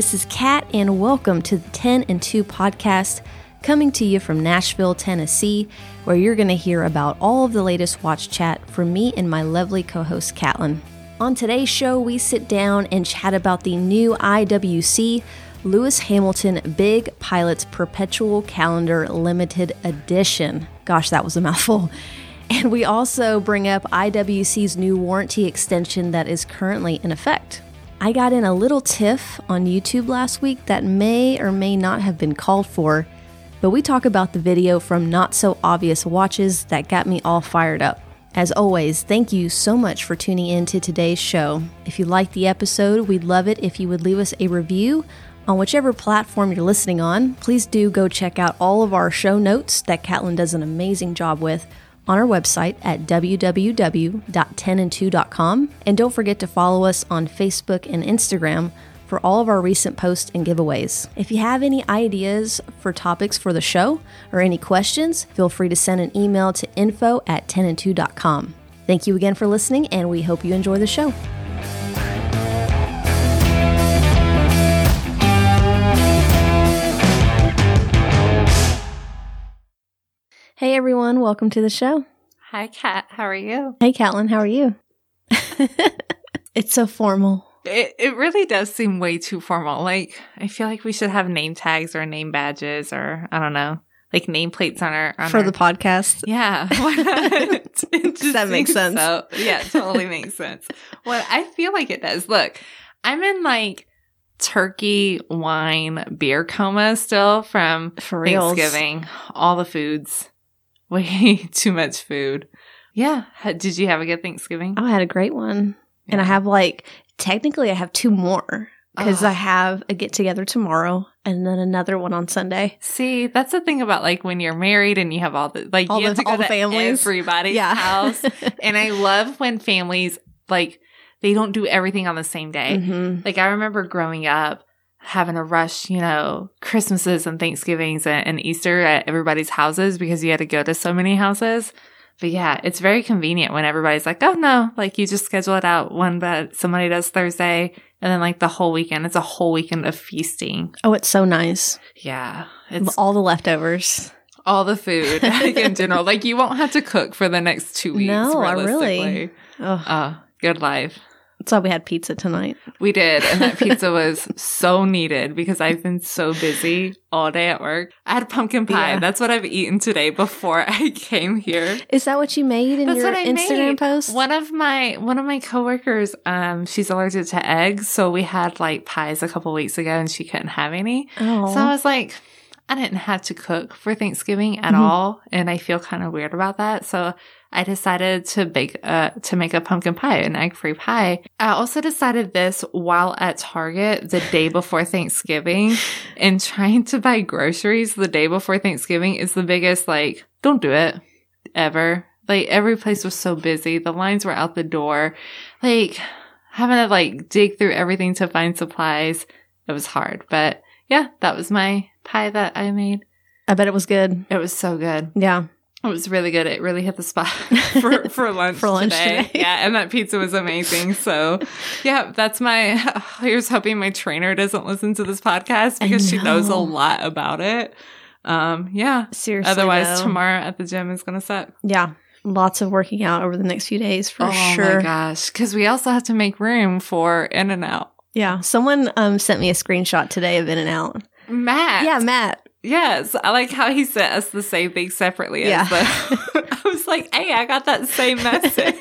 This is Kat, and welcome to the 10 and 2 podcast, coming to you from Nashville, Tennessee, where you're going to hear about all of the latest watch chat from me and my lovely co host, Catlin. On today's show, we sit down and chat about the new IWC Lewis Hamilton Big Pilots Perpetual Calendar Limited Edition. Gosh, that was a mouthful. And we also bring up IWC's new warranty extension that is currently in effect. I got in a little tiff on YouTube last week that may or may not have been called for, but we talk about the video from Not So Obvious Watches that got me all fired up. As always, thank you so much for tuning in to today's show. If you liked the episode, we'd love it if you would leave us a review on whichever platform you're listening on. Please do go check out all of our show notes that Catlin does an amazing job with on our website at www.10and2.com. And don't forget to follow us on Facebook and Instagram for all of our recent posts and giveaways. If you have any ideas for topics for the show or any questions, feel free to send an email to info at 10and2.com. Thank you again for listening, and we hope you enjoy the show. Hey everyone, welcome to the show. Hi, Kat. How are you? Hey Catlin, how are you? it's so formal. It, it really does seem way too formal. Like, I feel like we should have name tags or name badges or, I don't know, like nameplates on our. On For our, the podcast. Yeah. Why not? It just That makes sense. So, yeah, totally makes sense. Well, I feel like it does. Look, I'm in like turkey, wine, beer coma still from. Thanksgiving. All the foods. Way too much food. Yeah. Did you have a good Thanksgiving? Oh, I had a great one. And I have like, technically, I have two more because Oh. I have a get together tomorrow and then another one on Sunday. See, that's the thing about like when you're married and you have all the like All you have the- to go all the to families. everybody's Yeah. house. and I love when families like they don't do everything on the same day. Mhm. Like I remember growing up having to rush, you know, Christmases and Thanksgivings and, and Easter at everybody's houses because you had to go to so many houses. But yeah, it's very convenient when everybody's like, oh no, like you just schedule it out one, but somebody does Thursday and then like the whole weekend. It's a whole weekend of feasting. Oh, it's so nice. Yeah. It's All the leftovers. all the food like in general. Like you won't have to cook for the next two weeks. No, really- Oh, Oh, good life. That's why we had pizza tonight. We did, and that pizza was so needed because I've been so busy all day at work. I had pumpkin pie. Yeah. That's what I've eaten today before I came here. Is that what you made in That's your what I Instagram made. post? One of my one of my coworkers, um, she's allergic to eggs, so we had like pies a couple weeks ago, and she couldn't have any. Oh, So I was like, I didn't have to cook for Thanksgiving at Mhm. all, and I feel kind of weird about that. So I decided to bake uh to make a pumpkin pie, an egg free pie. I also decided this while at Target the day before Thanksgiving, and trying to buy groceries the day before Thanksgiving is the biggest like don't do it ever. Like every place was so busy, the lines were out the door, like having to like dig through everything to find supplies. It was hard, but yeah, that was my pie that I made. I bet it was good. It was so good. Yeah. It was really good. It really hit the spot for, for lunch For lunch today. today. Yeah, and that pizza was amazing. So, yeah, that's my. Here's hoping my trainer doesn't listen to this podcast because she knows a lot about it. Um, yeah. Seriously. Otherwise, though. tomorrow at the gym is gonna suck. Yeah. Lots of working out over the next few days for oh sure. my gosh! Because we also have to make room for In-N-Out. Yeah. Someone um sent me a screenshot today of In-N-Out. Matt. Yeah, Matt. Yes, I like how he sent us the same thing separately. Yeah. I was like, "Hey, I got that same message."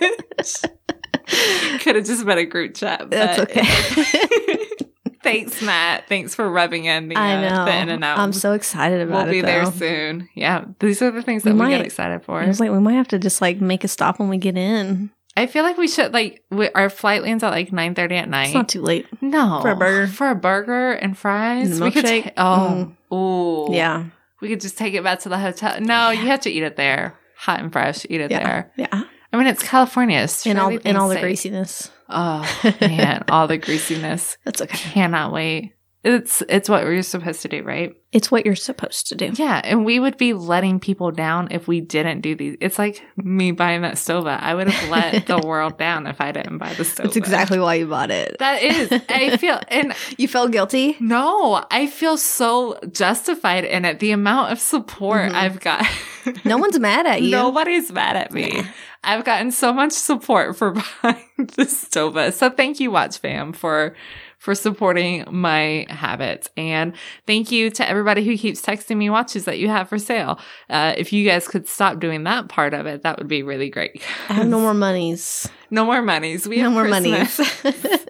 Could have just been a group chat. That's but- okay. Thanks, Matt. Thanks for rubbing in the, uh, I know. the in and out. I'm so excited about We'll about be it. there soon. Yeah, these are the things We that we, might- get excited for. I was like, we might have to just like make a stop when we get in. I feel like we should like we, our flight lands at like nine thirty at night. It's not too late. no For a burger. for a burger and fries. And we could milkshake. ta- oh mm. ooh Yeah. We could just take it back to the hotel. No, you have to eat it there, hot and fresh. Eat it Yeah. there. Yeah. I mean, it's California. It's And all and all the safe. greasiness. Oh man, all the greasiness. That's okay. Cannot wait. It's it's what we're supposed to do, right? It's what you're supposed to do. Yeah, and we would be letting people down if we didn't do these. It's like me buying that Stowa. I would have let the world down if I didn't buy the Stowa. That's exactly why you bought it. That is. I feel and you felt guilty? no, I feel so justified in it. The amount of support Mhm. I've got. No one's mad at you. Nobody's mad at me. I've gotten so much support for buying the Stowa. So thank you, Watch Fam, for for supporting my habits. And thank you to everybody who keeps texting me watches that you have for sale. Uh, if you guys could stop doing that part of it, that would be really great. I have no more monies. no more monies. We no have more Christmas, monies.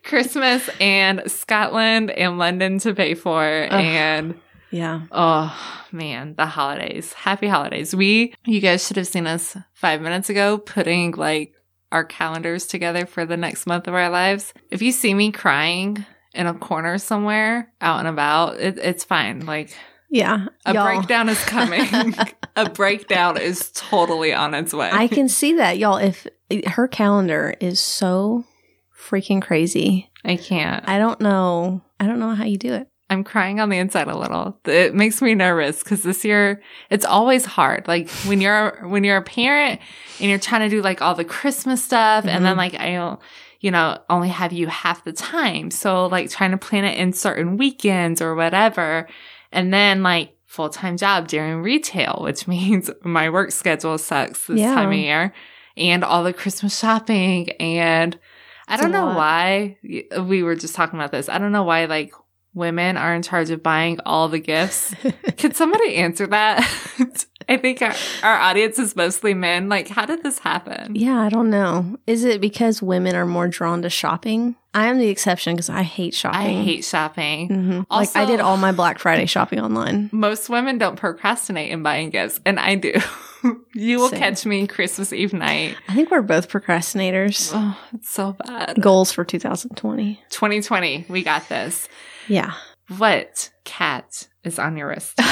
Christmas and Scotland and London to pay for. And yeah. Oh man, the holidays. Happy holidays. We, you guys should have seen us five minutes ago putting like our calendars together for the next month of our lives. If you see me crying in a corner somewhere out and about, it, it's fine. Like Yeah. a Y'all. breakdown is coming. a breakdown is totally on its way. I can see that, y'all. If her calendar is so freaking crazy, I can't. I don't know. I don't know how you do it. I'm crying on the inside a little. It makes me nervous because this year it's always hard. Like when you're when you're a parent and you're trying to do like all the Christmas stuff, and then Mhm. like I don't, you know, only have you half the time. So like trying to plan it in certain weekends or whatever, and then like full time job during retail, which means my work schedule sucks this Yeah. time of year, and all the Christmas shopping and. I don't know why we were just talking about this. I don't know why like women are in charge of buying all the gifts. Could somebody answer that? I think our, our audience is mostly men. Like, how did this happen? Yeah, I don't know. Is it because women are more drawn to shopping? I am the exception because I hate shopping. I hate shopping. Mhm. like I did all my Black Friday shopping online. Most women don't procrastinate in buying gifts, and I do. you will Same. catch me Christmas Eve night. I think we're both procrastinators. Oh, it's so bad. Goals for 2020. 2020, we got this. Yeah. What cat is on your wrist?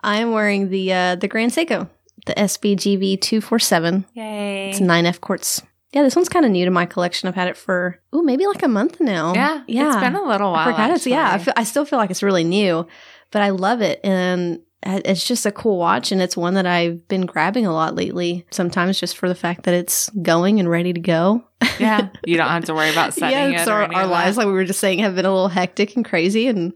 I am wearing the uh, the Grand Seiko, the SBGV two four seven. Yay. It's nine F quartz. Yeah, this one's kind of new to my collection. I've had it for oh maybe like a month now. yeah, yeah. It's been a little while. I forgot it's yeah. I, feel, I still feel like it's really new, but I love it and it's just a cool watch and it's one that I've been grabbing a lot lately. Sometimes just for the fact that it's going and ready to go. yeah, you don't have to worry about setting yeah, it. our, our lives, like we were just saying, have been a little hectic and crazy, and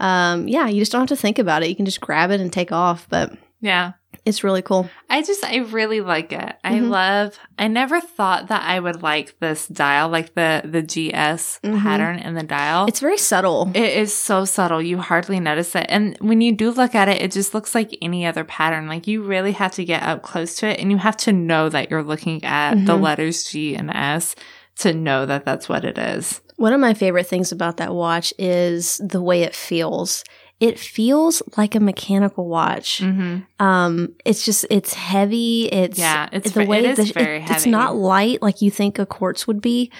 um, yeah, you just don't have to think about it. You can just grab it and take off. But yeah. It's really cool. I just, I really like it. I Mhm. love, I never thought that I would like this dial, like the, the GS Mhm. pattern in the dial. It's very subtle. it is so subtle. You hardly notice it. And when you do look at it, it just looks like any other pattern. Like you really have to get up close to it and you have to know that you're looking at the Mhm. letters G and S to know that that's what it is. One of my favorite things about that watch is the way it feels. It feels like a mechanical watch. Mm-hmm. Um, it's just it's heavy. It's Yeah, it's the way it the- very It's not light like you think a quartz would be.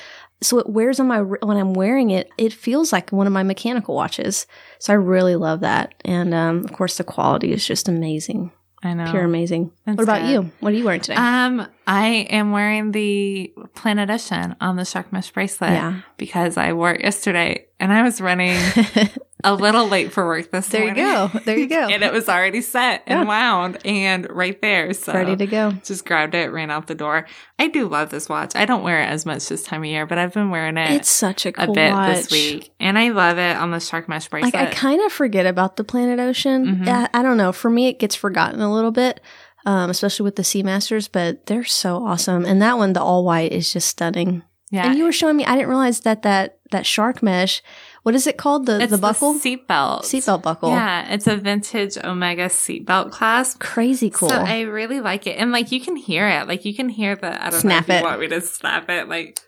So it wears on my when I'm wearing it. It feels like one of my mechanical watches. So I really love that. And um, of course, the quality is just amazing, I know. pure amazing. That's what about good. you? What are you wearing today? Um, I am wearing the Planet Ocean on the Shark Mesh bracelet yeah, because I wore it yesterday and I was running a little late for work this time. there you go. There you go. and it was already set and Yeah. wound and right there. So Ready to go. just grabbed it, ran out the door. I do love this watch. I don't wear it as much this time of year, but I've been wearing it It's such a a cool bit watch. this week. And I love it on the Shark Mesh bracelet. Like I kind of forget about the Planet Ocean. Mhm. I, I don't know. For me, it gets forgotten a little bit, um, especially with the Seamasters. But they're so awesome, and that one, the all white, is just stunning. yeah. And you were showing me. I didn't realize that that that shark mesh. What is it called? The it's the buckle seatbelt. seatbelt buckle. Yeah, it's a vintage Omega seatbelt clasp. crazy cool. So I really like it. And like you can hear it. Like you can hear the I don't Snap know if it. you want me to snap it. Like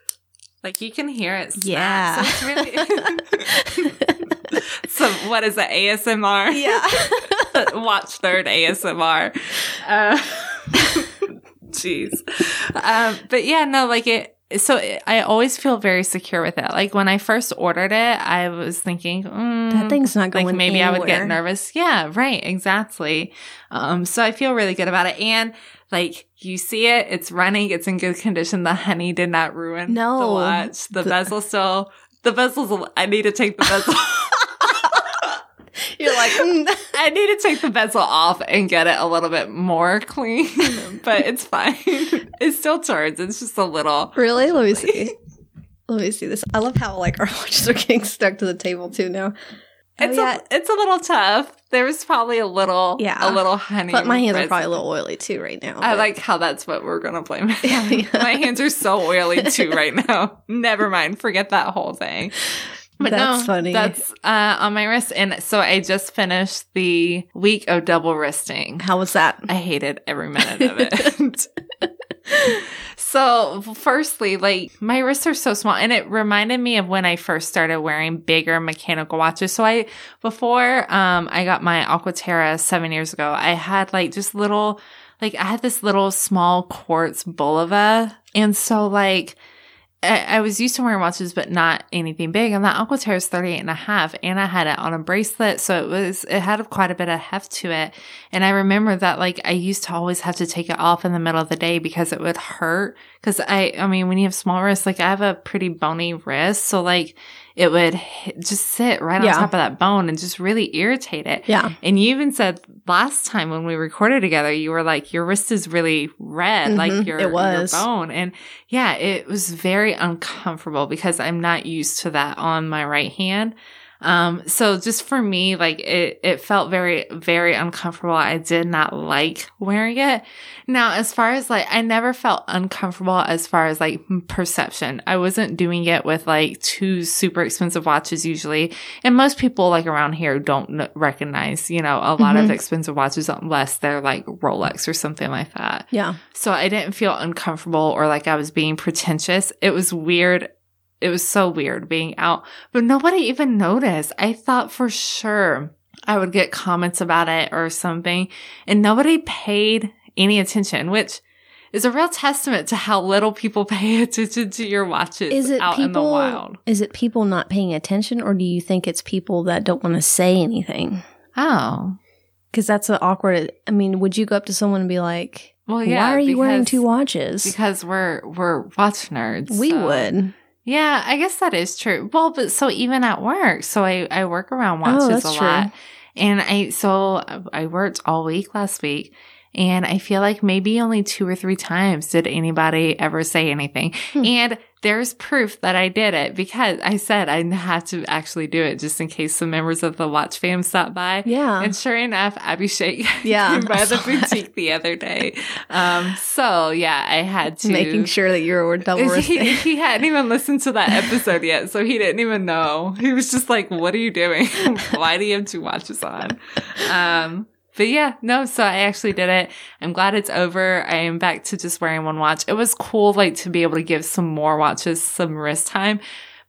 like you can hear it snap. Yeah. So it's really So what is it? ASMR? yeah. Watch third ASMR. Uh, Jeez. Um, but yeah, no, like it. So I always feel very secure with it. Like when I first ordered it, I was thinking, mm, that thing's not going. like maybe I would get nervous. Yeah, right, exactly. Um, so I feel really good about it. And like you see it, it's running, it's in good condition. The honey did not ruin No. the watch. The The- bezel still the bezel's. I need to take the bezel. You're like, mm. I need to take the bezel off and get it a little bit more clean, but it's fine. It still turns. It's just a little. really? Let me see. Let me see this. I love how like our watches are getting stuck to the table too now. It's oh, yeah. a it's a little tough. There was probably a little Yeah. a little honey. but my hands are probably a little oily too right now. I like how that's what we're gonna blame. on. Yeah. My hands are so oily too right now. Never mind. Forget that whole thing. But That's no, funny. That's uh, on my wrist, and so I just finished the week of double wristing. How was that? I hated every minute of it. so, firstly, like my wrists are so small, and it reminded me of when I first started wearing bigger mechanical watches. So, I before um I got my Aquaterra seven years ago, I had like just little, like I had this little small quartz Bulova, and so like. I, was used to wearing watches, but not anything big. And that Aquaterra is 38 and a half. And I had it on a bracelet. So it was, it had quite a bit of heft to it. And I remember that like I used to always have to take it off in the middle of the day because it would hurt. Cause I, I mean, when you have small wrists, like I have a pretty bony wrist. So like it would just sit right on top of that bone and just really irritate it. Yeah. And you even said last time when we recorded together, you were like, your wrist is really red, Mhm, like your, it was. your bone. And yeah, it was very uncomfortable because I'm not used to that on my right hand. Um, so just for me, like it, it felt very, very uncomfortable. I did not like wearing it. Now, as far as like, I never felt uncomfortable as far as like perception. I wasn't doing it with like two super expensive watches usually. And most people like around here don't recognize, you know, a lot of Mhm. expensive watches unless they're like Rolex or something like that. Yeah. So I didn't feel uncomfortable or like I was being pretentious. It was weird. It was so weird being out, but nobody even noticed. I thought for sure I would get comments about it or something and nobody paid any attention, which is a real testament to how little people pay attention to your watches Is it out people? in the wild. Is it people not paying attention, or do you think it's people that don't want to say anything? Oh, Because that's an awkward. I mean, would you go up to someone and be like, well, yeah. "Why are you wearing two watches?" Because we're, we're watch nerds. we so- would. Yeah, I guess that is true. Well, but so even at work, so I, I work around watches Oh, that's a true. lot. And I, so I worked all week last week and I feel like maybe only two or three times did anybody ever say anything. Hmm. And there's proof that I did it because I said I had to actually do it just in case some members of the watch fam stopped by. Yeah. And sure enough, Abby Shake Yeah, came by the saw that. boutique the other day. Um, so yeah, I had to Making sure that you were double he, he hadn't even listened to that episode yet, so he didn't even know. He was just like, "What are you doing? Why do you have two watches on?" Um, but yeah, no. So I actually did it. I'm glad it's over. I am back to just wearing one watch. It was cool, like to be able to give some more watches some wrist time.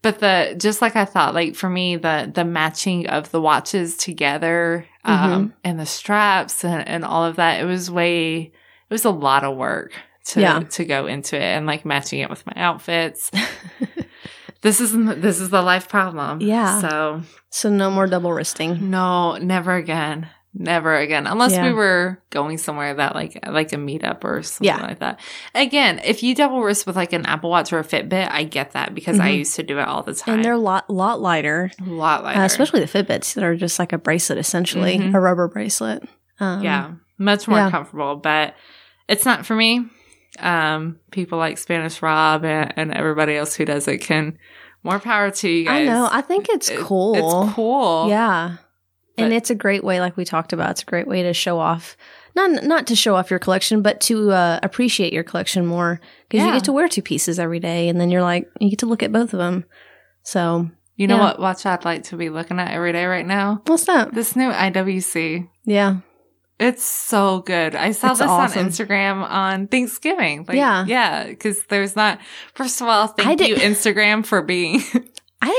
But the just like I thought, like for me, the the matching of the watches together, um, and the straps and, and all of that, it was way, it was a lot of work to Yeah. to go into it and like matching it with my outfits. this is this is the life problem. Yeah. So so no more double wristing. no, never again. Never again. Unless Yeah. we were going somewhere that like like a meetup or something Yeah. like that. Again, if you double wrist with like an Apple Watch or a Fitbit, I get that because I Mhm. used to do it all the time. And they're a lot, lot lighter, a lot lighter. uh, especially the Fitbits that are just like a bracelet, essentially Mhm. a rubber bracelet. Um, yeah, much more yeah. comfortable, but it's not for me. Um, people like Spanish Rob and, and everybody else who does it can more power to you guys. I know. I think it's It- cool. It's cool. Yeah. And it's a great way, like we talked about, it's a great way to show off, not not to show off your collection, but to uh, appreciate your collection more because you get to wear two pieces every day, and then you're like you get to look at both of them. So You know Yeah. what watch I'd like to be looking at every day right now? what's that? This new IWC. Yeah, It's so good. I saw It's this awesome. on Instagram on Thanksgiving. Like, Yeah. Yeah. Because there's not, first of all, thank you, Instagram, for being.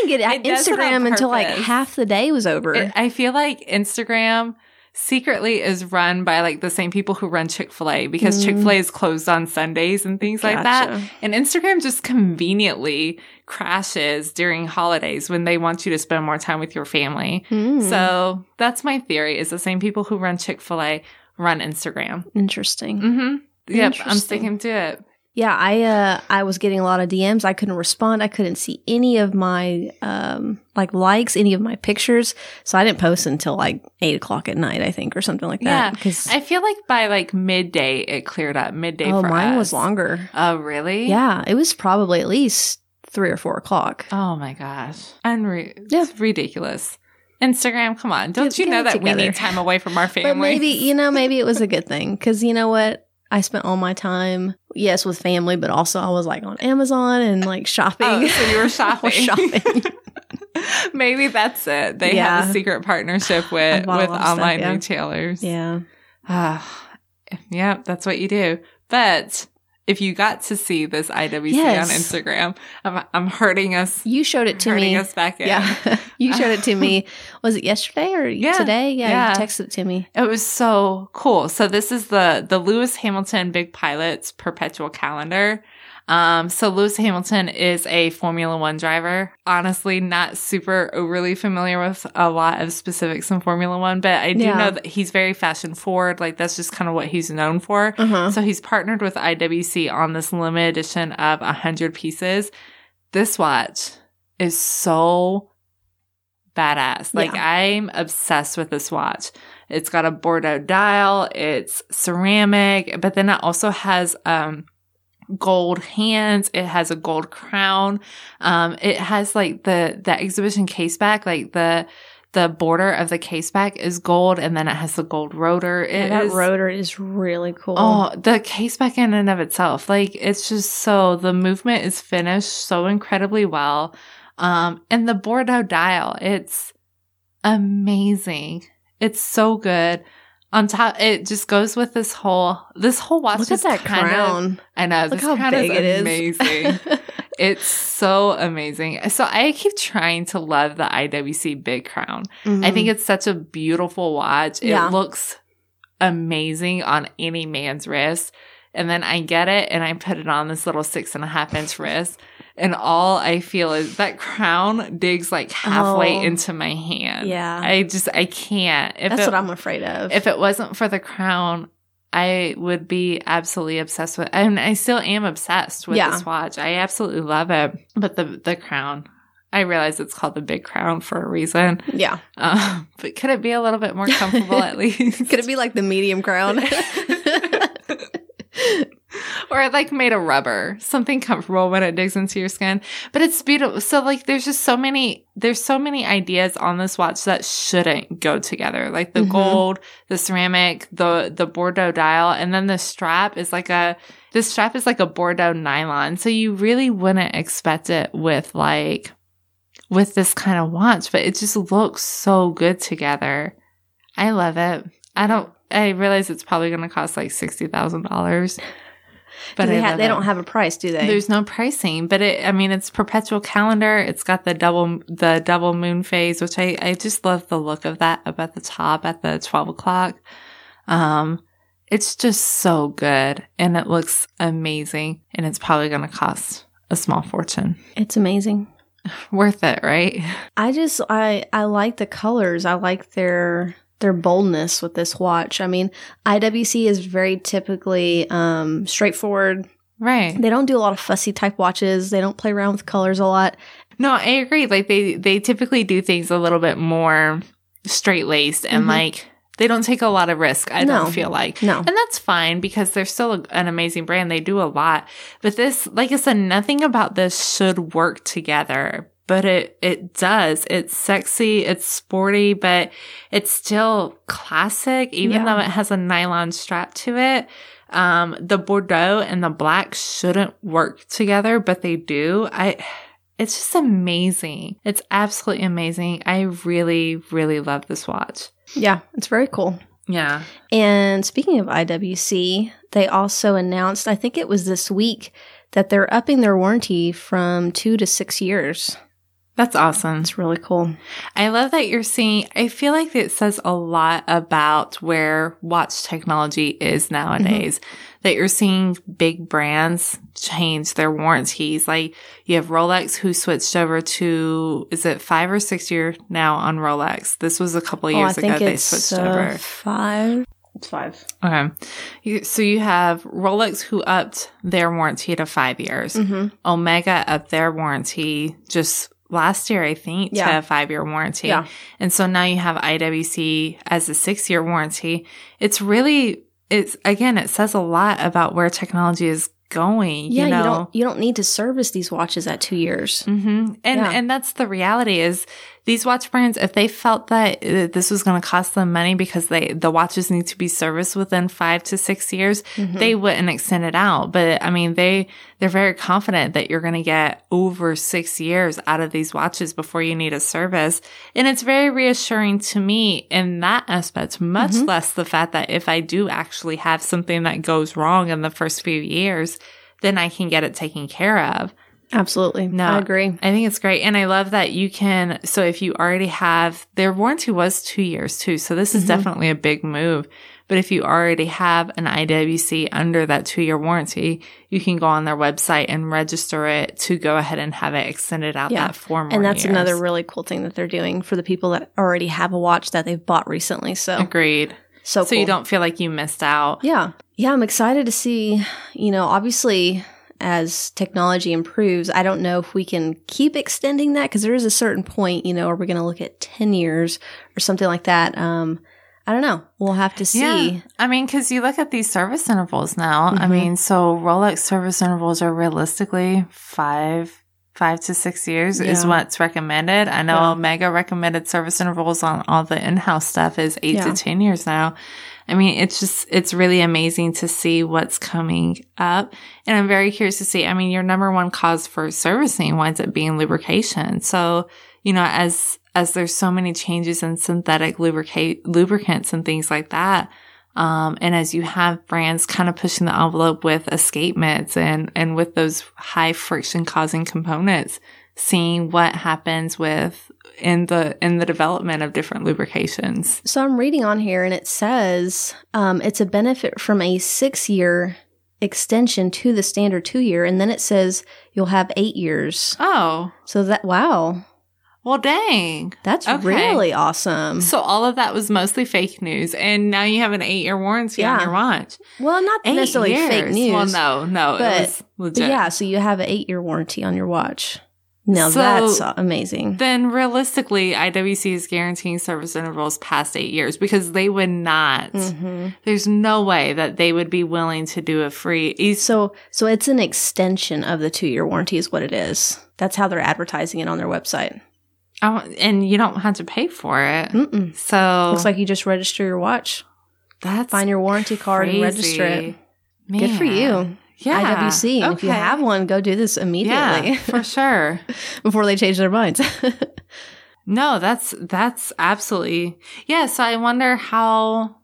I didn't get It does it on Instagram until like half the day was over. It- I feel like Instagram secretly is run by like the same people who run Chick fil A because Mm. Chick fil A is closed on Sundays and things like that. And Instagram just conveniently crashes during holidays when they want you to spend more time with your family. Mm, So that's my theory is the same people who run Chick fil A run Instagram. interesting. Mm-hmm. Yep, I'm sticking to it. Yeah, I uh I was getting a lot of DMs. I couldn't respond. I couldn't see any of my um like likes, any of my pictures. So I didn't post until like eight o'clock at night, I think, or something like that. Yeah. Because I feel like by like midday it cleared up. Midday oh, mine was longer. Oh, really? Yeah, it was probably at least three or four o'clock. Oh my gosh. Unre- Yeah. It's ridiculous. Instagram, come on. Don't Get- you know that we need time away from our family? But maybe you know, maybe it was a good thing because you know what. I spent all my time, yes, with family, but also I was like on Amazon and like shopping. Oh, so you were shopping. shopping. maybe that's it. They have a secret partnership with with of stuff, online yeah. retailers. yeah. Ah, yeah, that's what you do. But if you got to see this IWC Yes. on Instagram, I'm, I'm hurting us, You showed it to hurting me. us back in. Yeah. you showed it to me. Was it yesterday or Yeah. today? Yeah, Yeah. you texted it to me. It was so cool. So this is the the Lewis Hamilton Big Pilots perpetual calendar. Um, so Lewis Hamilton is a Formula One driver. Honestly, not super overly familiar with a lot of specifics in Formula One, but I do Yeah. know that he's very fashion forward. Like that's just kind of what he's known for. Uh-huh. So he's partnered with IWC on this limited edition of 100 pieces. This watch is so badass. Like Yeah. I'm obsessed with this watch. It's got a Bordeaux dial, it's ceramic, but then it also has um gold hands, it has a gold crown. Um it has like the the exhibition case back, like the the border of the case back is gold and then it has the gold rotor. It Yeah, that is- rotor is really cool. Oh, the case back in and of itself. Like it's just so the movement is finished so incredibly well. Um, and the Bordeaux dial, it's amazing. It's so good. On top, it just goes with this whole, this whole watch Look at that kind of- crown. I know, Look this how crown big is it is. amazing. it's so amazing. So I keep trying to love the IWC Big Crown. I think mm-hmm. it's such a beautiful watch. It Yeah. looks amazing on any man's wrist. And then I get it and I put it on this little six and a half inch wrist. And all I feel is that crown digs like halfway Oh. into my hand. Yeah. I just, I can't. If That's it, what I'm afraid of. if it wasn't for the crown, I would be absolutely obsessed with and I still am obsessed with Yeah. this watch. I absolutely love it. But the the crown, I realize it's called the big crown for a reason. yeah. Um, but could it be a little bit more comfortable at least? Could it be like the medium crown? or like made of rubber, something comfortable when it digs into your skin. But it's beautiful. So like there's just so many there's so many ideas on this watch that shouldn't go together. Like the Mhm. gold, the ceramic, the the Bordeaux dial, and then the strap is like a the strap is like a Bordeaux nylon. So you really wouldn't expect it with like with this kind of watch, but it just looks so good together. I love it. I don't I realize it's probably going to cost like $60,000. But they, ha- they don't have a price, do they? There's no pricing, but it, I mean, it's perpetual calendar. It's got the double, the double moon phase, which I, I just love the look of that up at the top at the 12 o'clock. Um, it's just so good and it looks amazing and it's probably going to cost a small fortune. it's amazing. Worth it, right? I just I I like the colors. I like their their boldness with this watch. I mean, IWC is very typically um straightforward. Right. They don't do a lot of fussy type watches. They don't play around with colors a lot. No, I agree. Like they, they typically do things a little bit more straight laced and Mhm. like they don't take a lot of risk. I No. don't feel like. No. And that's fine because they're still a, an amazing brand. They do a lot. But this, like I said, nothing about this should work together. But it, it does. It's sexy. It's sporty, but it's still classic, even Yeah. though it has a nylon strap to it. Um, the Bordeaux and the black shouldn't work together, but they do. I, it's just amazing. It's absolutely amazing. I really, really love this watch. Yeah, it's very cool. Yeah. And speaking of IWC, they also announced, I think it was this week, that they're upping their warranty from two to six years. That's awesome. It's really cool. I love that you're seeing, I feel like it says a lot about where watch technology is nowadays. That you're seeing big brands change their warranties. Like you have Rolex who switched over to, is it five or six year now on Rolex? This was a couple of Oh, I years ago think they it's switched uh, over. five. It's five. Okay. You, so you have Rolex who upped their warranty to five years. Mm-hmm. Omega upped their warranty just last year, I think, to Yeah. a five year warranty. Yeah. And so now you have IWC as a six year warranty. It's really, it's again, it says a lot about where technology is going. Yeah, you you, don't you don't need to service these watches at two years. hmm And Yeah. and that's the reality is these watch brands if they felt that uh, this was going to cost them money because they the watches need to be serviced within 5 to 6 years, Mm-hmm. they wouldn't extend it out. But I mean, they they're very confident that you're going to get over 6 years out of these watches before you need a service. And it's very reassuring to me in that aspect, much Mm-hmm. less the fact that if I do actually have something that goes wrong in the first few years, then I can get it taken care of. Absolutely. No, I agree. I think it's great. And I love that you can, so if you already have, their warranty was two years too. So this is Mm-hmm. definitely a big move. But if you already have an IWC under that two year warranty, you can go on their website and register it to go ahead and have it extended out Yeah. that four more And that's years. another really cool thing that they're doing for the people that already have a watch that they've bought recently. So Agreed. so So you don't feel like you missed out. Yeah. Yeah, I'm excited to see, you know, obviously as technology improves, I don't know if we can keep extending that because there is a certain point, you know, are we going to look at 10 years or something like that? Um, I don't know. We'll have to see. Yeah. I mean, because you look at these service intervals now. I Mhm. mean, so Rolex service intervals are realistically five, five to six years is what's recommended. I know Yeah. Omega recommended service intervals on all the in-house stuff is eight Yeah. to 10 years now. I mean, it's just, it's really amazing to see what's coming up. And I'm very curious to see, I mean, your number one cause for servicing winds up being lubrication. So, you know, as, as there's so many changes in synthetic lubricate, lubricants and things like that. Um, and as you have brands kind of pushing the envelope with escapements and, and with those high friction causing components, seeing what happens with in the, in the development of different lubrications. So I'm reading on here and it says um, it's a benefit from a six year extension to the standard two year. And then it says you'll have eight years. Oh, So that, wow, well, dang. that's Okay. really awesome. So all of that was mostly fake news, and now you have an eight-year warranty on your watch. Well, not Eight necessarily fake news. Well, no, no, but- it was legit. yeah, so you have an eight year warranty on your watch. Now So- that's amazing. Then realistically, IWC is guaranteeing service intervals past eight years because they would not. hmm There's no way that they would be willing to do a free. East, So, so it's an extension of the two year warranty, is what it is. That's how they're advertising it on their website. oh, and you don't have to pay for it. Mm-mm. So Looks like you just register your watch, that's find your warranty card, and register it. crazy. Good for you, Yeah. IWC. And if you Okay. have one, go do this immediately yeah, for sure. before they change their minds. No, that's that's absolutely yeah. So I wonder how.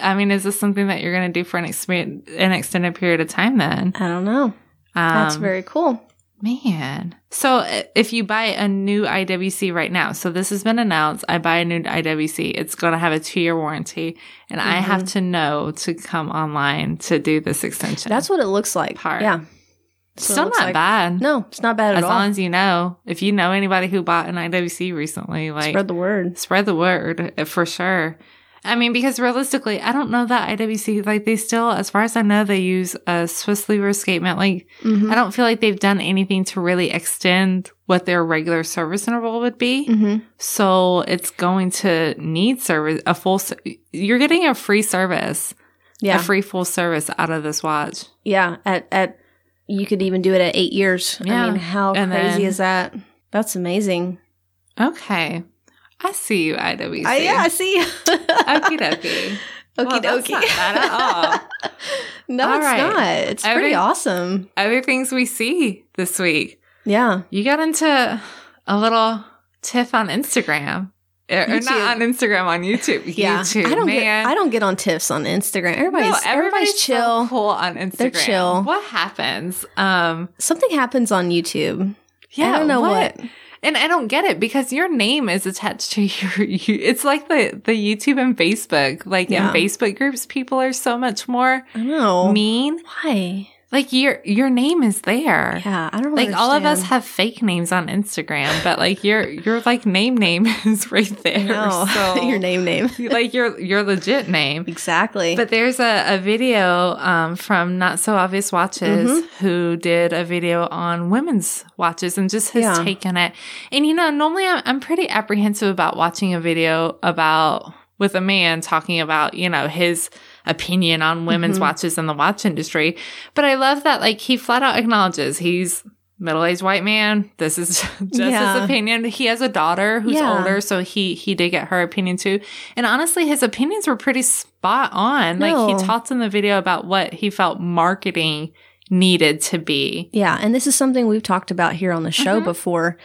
I mean, is this something that you're going to do for an expe- an extended period of time? Then I don't know. um, That's very cool. Man. So uh, if you buy a new IWC right now, so this has been announced. I buy a new IWC. It's going to have a two year warranty, and I have to know to come online to do this extension. That's what it looks like. Part. Yeah. So still not like- bad. No, it's not bad at all. as all. long as you know, if you know anybody who bought an IWC recently, like Spread the word. spread the word uh, for sure. I mean, because realistically, I don't know that IWC, like they still, as far as I know, they use a Swiss lever escapement. Like, Mhm. I don't feel like they've done anything to really extend what their regular service interval would be. Mhm. So it's going to need service, a full, you're getting a free service, Yeah. a free full service out of this watch. Yeah, at at you could even do it at eight years. Yeah, I mean, how and crazy then- is that? That's amazing. Okay. I see you, IWC. I, yeah, I see. Okie dokie. Okie Well, dokie. not at all. no, All it's right. not. It's Every- pretty awesome. Other things we see this week. Yeah. You got into a little tiff on Instagram. Or, or not on Instagram, on YouTube. Yeah. YouTube, I don't man. get I don't get on tiffs on Instagram. Everybody's no, everybody's, so chill. cool on Instagram. They're chill. What happens? Um, Something happens on YouTube. yeah, I don't know what. And I don't get it because your name is attached to your. You, it's like the the YouTube and Facebook. Like Yeah. in Facebook groups, people are so much more I know. mean. Why? Like your your name is there. Yeah, I don't Like all of us have fake names on Instagram, but like your your like name name is right there. No, So your name name. like your your legit name. Exactly. But there's a, a video um, from Not So Obvious Watches Mm-hmm. who did a video on women's watches and just his Yeah. take on it. And you know, normally I'm, I'm pretty apprehensive about watching a video about with a man talking about, you know, his opinion on women's Mm-hmm. watches in the watch industry. But I love that like he flat out acknowledges he's middle-aged white man. This is just Yeah. his opinion. He has a daughter who's Yeah. older, so he he did get her opinion too. And honestly, his opinions were pretty spot on. Like he talked in the video about what he felt marketing needed to be. Yeah, and this is something we've talked about here on the show before.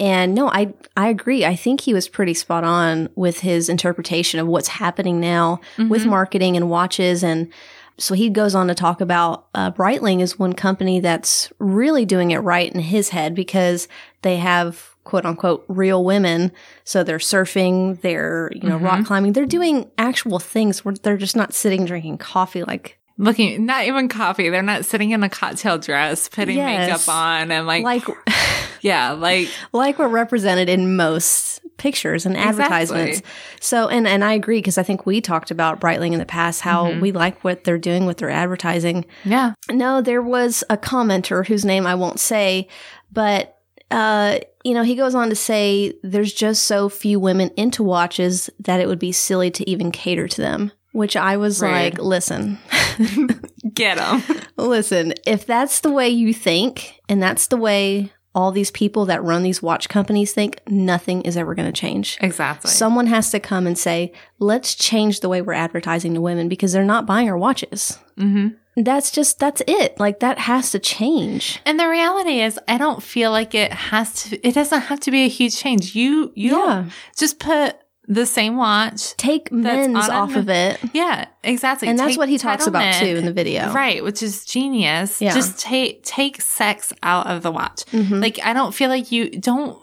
And no, I I agree. I think he was pretty spot on with his interpretation of what's happening now with marketing and watches and so he goes on to talk about uh, Breitling is one company that's really doing it right in his head because they have quote unquote real women. So they're surfing, they're, you know, rock climbing. They're doing actual things where they're just not sitting drinking coffee like Looking, not even coffee. They're not sitting in a cocktail dress, putting Yes. makeup on, and like, like yeah, like like we're represented in most pictures and advertisements. Exactly. So, and and I agree because I think we talked about Breitling in the past how Mm-hmm. we like what they're doing with their advertising. yeah, No, there was a commenter whose name I won't say, but uh, you know, he goes on to say there's just so few women into watches that it would be silly to even cater to them. Which I was Rude. like, listen, get them. Listen, if that's the way you think, and that's the way all these people that run these watch companies think, nothing is ever going to change. exactly. Someone has to come and say, let's change the way we're advertising to women because they're not buying our watches. hmm That's just, that's it. Like, that has to change. And the reality is, I don't feel like it has to. It doesn't have to be a huge change. You you Yeah. don't just put the same watch. Take men's off of it. Yeah, exactly. And that's what he talks about too in the video. Right, which is genius. Yeah. Just take take sex out of the watch. Mhm. Like I don't feel like you don't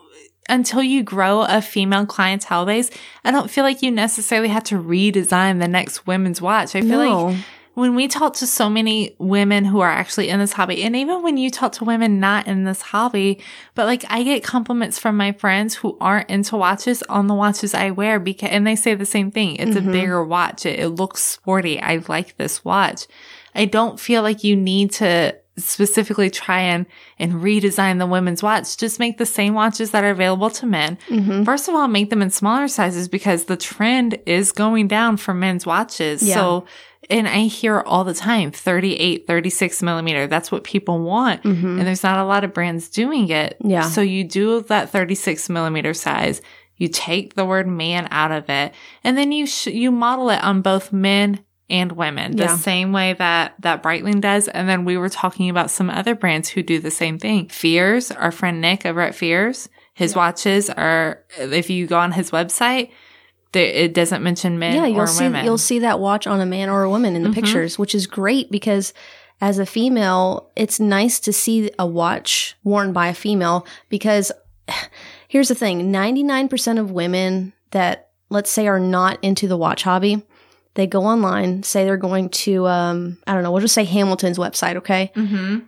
until you grow a female clientele base, I don't feel like you necessarily have to redesign the next women's watch. I feel No. like when we talk to so many women who are actually in this hobby, and even when you talk to women not in this hobby, but like I get compliments from my friends who aren't into watches on the watches I wear because, and they say the same thing. It's Mm-hmm. a bigger watch. It, it looks sporty. I like this watch. I don't feel like you need to specifically try and, and redesign the women's watch. Just make the same watches that are available to men. Mm-hmm. First of all, make them in smaller sizes because the trend is going down for men's watches. Yeah. So, and I hear all the time 38, 36 millimeter. That's what people want. And there's not a lot of brands doing it. Mm-hmm. Yeah. So you do that 36 millimeter size. You take the word man out of it and then you, sh- you model it on both men and women the Yeah. same way that, that Breitling does. And then we were talking about some other brands who do the same thing. Fears, our friend Nick over at Fears, his watches are, if you go on his website, it doesn't mention men yeah, or you'll see women. you'll see that watch on a man or a woman in the Mhm. pictures, which is great because as a female, it's nice to see a watch worn by a female because here's the thing, 99% of women that let's say are not into the watch hobby, they go online, say they're going to um I don't know, we'll just say Hamilton's website, okay? mm-hmm.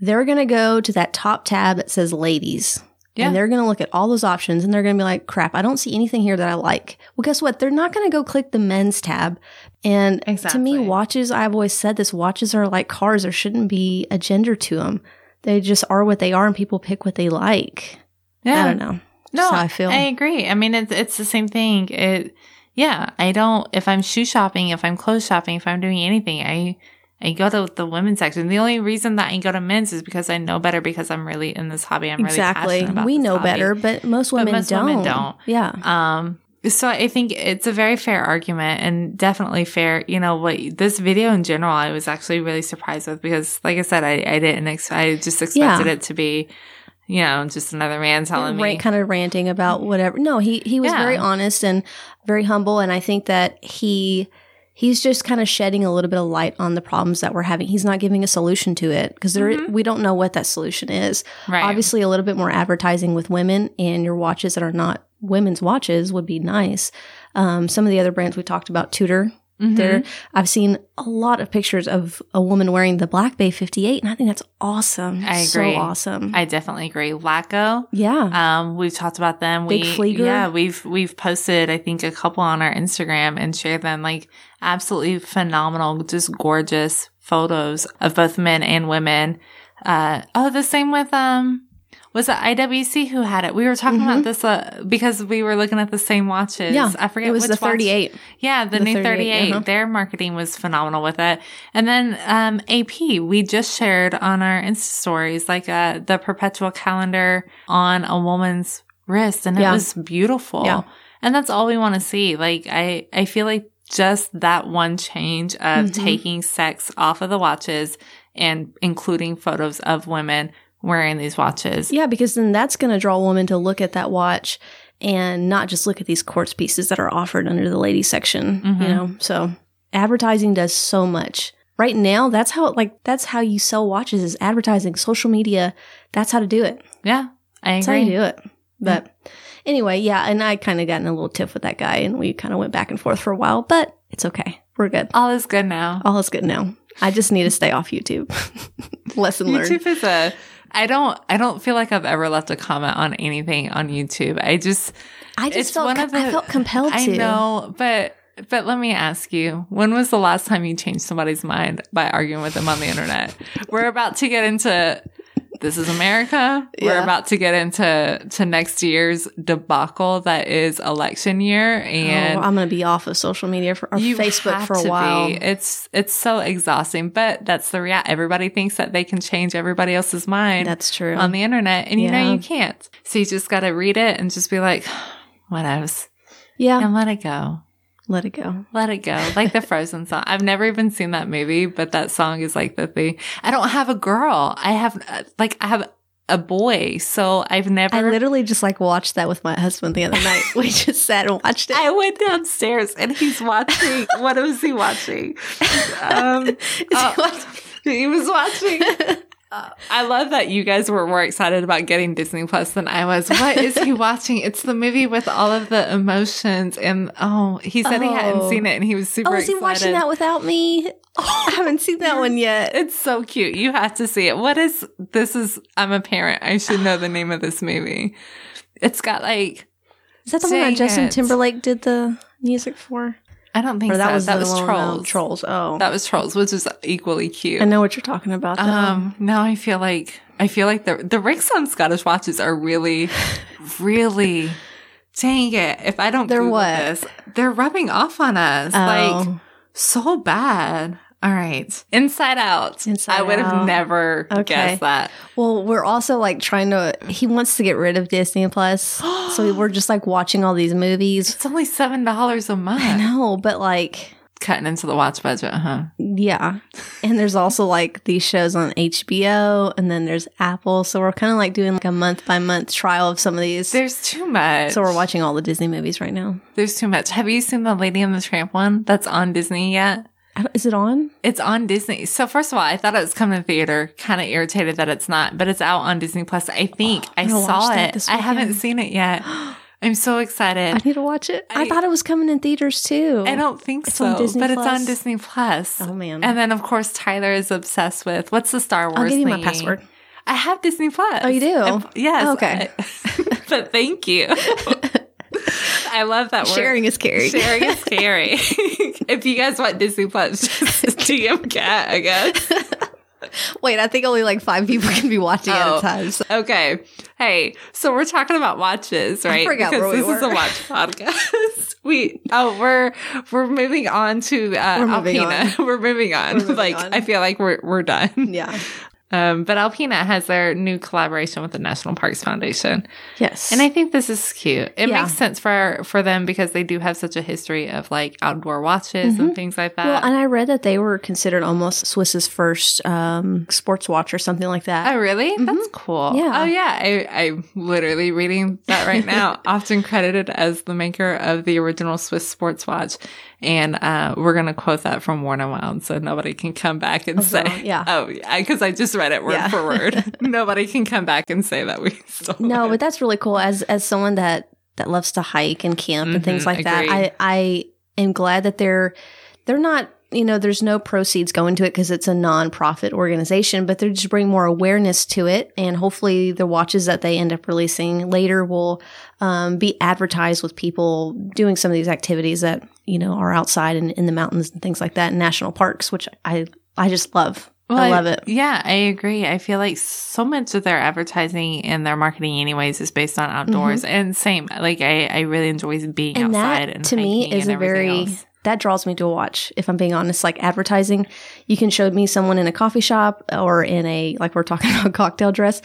They're going to go to that top tab that says ladies. Yeah. And they're going to look at all those options and they're going to be like, crap, I don't see anything here that I like. Well, guess what? They're not going to go click the men's tab. And to me, watches, I've always said this watches are like cars. There shouldn't be a gender to them. They just are what they are and people pick what they like. Yeah. I don't know. No, how I feel. I agree. I mean, it's it's the same thing. It, yeah. I don't. If I'm shoe shopping, if I'm clothes shopping, if I'm doing anything, I I go to the women's section. The only reason that I go to men's is because I know better because I'm really in this hobby. I'm exactly. really passionate about we know hobby. better, but most women most don't. women don't. Yeah. Um, so I think it's a very fair argument and definitely fair. You know, what this video in general, I was actually really surprised with because, like I said, I, I didn't, ex- I just expected Yeah. it to be, you know, just another man telling me. Right, kind of ranting about whatever. No, he he was Yeah. very honest and very humble, and I think that he he's just kind of shedding a little bit of light on the problems that we're having. He's not giving a solution to it because there we don't know what that solution is. Mm-hmm. Right. Obviously, a little bit more advertising with women and your watches that are not women's watches would be nice. Um, some of the other brands we talked about, Tudor. Mhm. There, I've seen a lot of pictures of a woman wearing the Black Bay 58, and I think that's awesome. I So agree. awesome. I definitely agree. Laco. yeah. Um, we've talked about them. Big we, Flieger. Yeah, we've we've posted I think a couple on our Instagram and shared them. Like absolutely phenomenal, just gorgeous photos of both men and women. Uh, oh, the same with um, was it IWC who had it? We were talking about this uh, because we were looking at the same watches. Mm-hmm. yeah. I forget It was which the 38. Yeah, the, The new 38, 38. uh-huh. Their marketing was phenomenal with it. And then um, AP, we just shared on our Insta stories like uh, the perpetual calendar on a woman's wrist, and it Yeah. was beautiful. Yeah. And that's all we want to see. Like I, I feel like just that one change of Mhm. taking sex off of the watches and including photos of women wearing these watches. Yeah, because then that's going to draw a woman to look at that watch and not just look at these quartz pieces that are offered under the ladies section, Mhm. you know? So advertising does so much. Right now, that's how like that's how you sell watches is advertising, social media. That's how to do it. Yeah, I That's how you agree. do it. But anyway, yeah, and I kind of got in a little tiff with that guy and we kind of went back and forth for a while, but it's okay. We're good. All is good now. All is good now. I just need to stay off YouTube. Lesson learned. YouTube is a. I don't. I don't feel like I've ever left a comment on anything on YouTube. I just. I just felt one of I felt compelled I to. I know, but but let me ask you: When was the last time you changed somebody's mind by arguing with them on the internet? We're about to get into. This is America. We're Yeah. about to get into to next year's debacle that is election year, and oh, I'm going to be off of social media for or Facebook for a to while. Be. It's it's so exhausting, but that's the reality. Everybody thinks that they can change everybody else's mind That's true. on the internet, and you know you can't. So you just got to read it and just be like, what else, yeah, and let it go. Let it go. Let it go. Like the Frozen song. I've never even seen that movie, but that song is like the thing. I don't have a girl. I have, like, I have a boy. So I've never. I literally just like watched that with my husband the other night. we just sat and watched it. I went downstairs and he's watching. what was he watching? Um, uh, he was watching. Uh, I love that you guys were more excited about getting Disney Plus than I was. What is he watching? It's the movie with all of the emotions, and oh, he said he hadn't Oh. seen it, and he was super oh, is he excited. watching that without me? I haven't seen that one yet. It's so cute. You have to see it. What is this? Is I'm a parent. I should know the name of this movie. It's got like Is that the one that Justin it. Timberlake did the music for? I don't think Or that so. was that was Trolls. Trolls. Oh, That was Trolls, which is equally cute. I know what you're talking about. Though. Um, now I feel like I feel like the the Ricks on Scottish watches are really, really. Dang it! If I don't They're Google what? this, they're rubbing off on us like Oh. so bad. All right, Inside Out. Inside I would have never Okay. guessed that. Well, we're also like trying to. He wants to get rid of Disney Plus, so we're just like watching all these movies. It's only seven dollars a month. I know, but like, Cutting into the watch budget, huh? yeah. And there's also like these shows on HBO, and then there's Apple. So we're kind of like doing like a month by month trial of some of these. There's too much. so we're watching all the Disney movies right now. There's too much. Have you seen the Lady and the Tramp one that's on Disney yet? I Is it on? It's on Disney. So first of all, I thought it was coming to theater. Kind of irritated that it's not, but it's out on Disney Plus. I think I I'm saw it. I haven't seen it yet. I'm so excited. I need to watch it. I, I- thought it was coming in theaters too. I don't think It's so, but it's on Disney Plus. Oh, man. And then of course Tyler is obsessed with what's the Star Wars? I'll give you my password. I have Disney Plus. Oh, you do? Yes. Oh, okay. I- but thank you. I love that word. Sharing is caring. Sharing is scary. if you guys want Disney Plus, just DM Cat, I guess. Wait, I think only like five people can be watching at Oh. a time. So. Okay. Hey, so we're talking about watches, right? forgot because we this is a watch podcast. we oh we're we're moving on to uh, We're moving Alpina. we're moving on. We're moving like on. I feel like we're we're done. Yeah. Um, but Alpina has their new collaboration with the National Parks Foundation, Yes. and I think this is cute. It Yeah. makes sense for for them because they do have such a history of like outdoor watches and things like that. Mm-hmm. well, and I read that they were considered almost Swiss's first um, sports watch or something like that. Oh, really? That's cool. Mm-hmm. Yeah. Oh, yeah. I, I'm literally reading that right now. Often credited as the maker of the original Swiss sports watch. And uh, we're going to quote that from Worn and Wound so nobody can come back and say, yeah. Oh, yeah. Because I just read it word Yeah. for word. nobody can come back and say that we stole no, it. but that's really cool. As as someone that that loves to hike and camp and things Mhm, agreed. like that, I I am glad that they're they're not you know there's no proceeds going to it because it's a non-profit organization but they're just bring more awareness to it and hopefully the watches that they end up releasing later will um, be advertised with people doing some of these activities that you know are outside and in the mountains and things like that in national parks which i i just love Well, i love it Yeah, I agree. I feel like so much of their advertising and their marketing, anyways, is based on outdoors. And same, like I, I really enjoy being Mm-hmm. and outside that and to me is a very else. that draws me to a watch if i'm being honest like advertising you can show me someone in a coffee shop or in a like we're talking about cocktail dress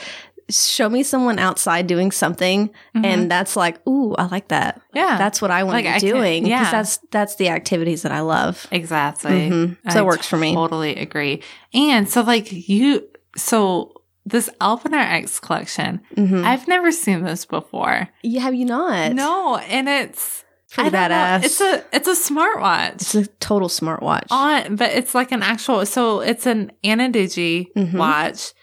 show me someone outside doing something and that's like ooh i like that Mm-hmm. Yeah. that's what i want Like, to be doing because yeah. that's that's the activities that i love Exactly. Mhm. So I it works for me. Totally agree. And so, like you, so this Alpiner X collection, Mhm. I've never seen this before. you have you not No, and it's Pretty don't know, badass. It's a it's a smartwatch. it's a total smartwatch on, but it's like an actual. So it's an Anadigi Mhm. watch.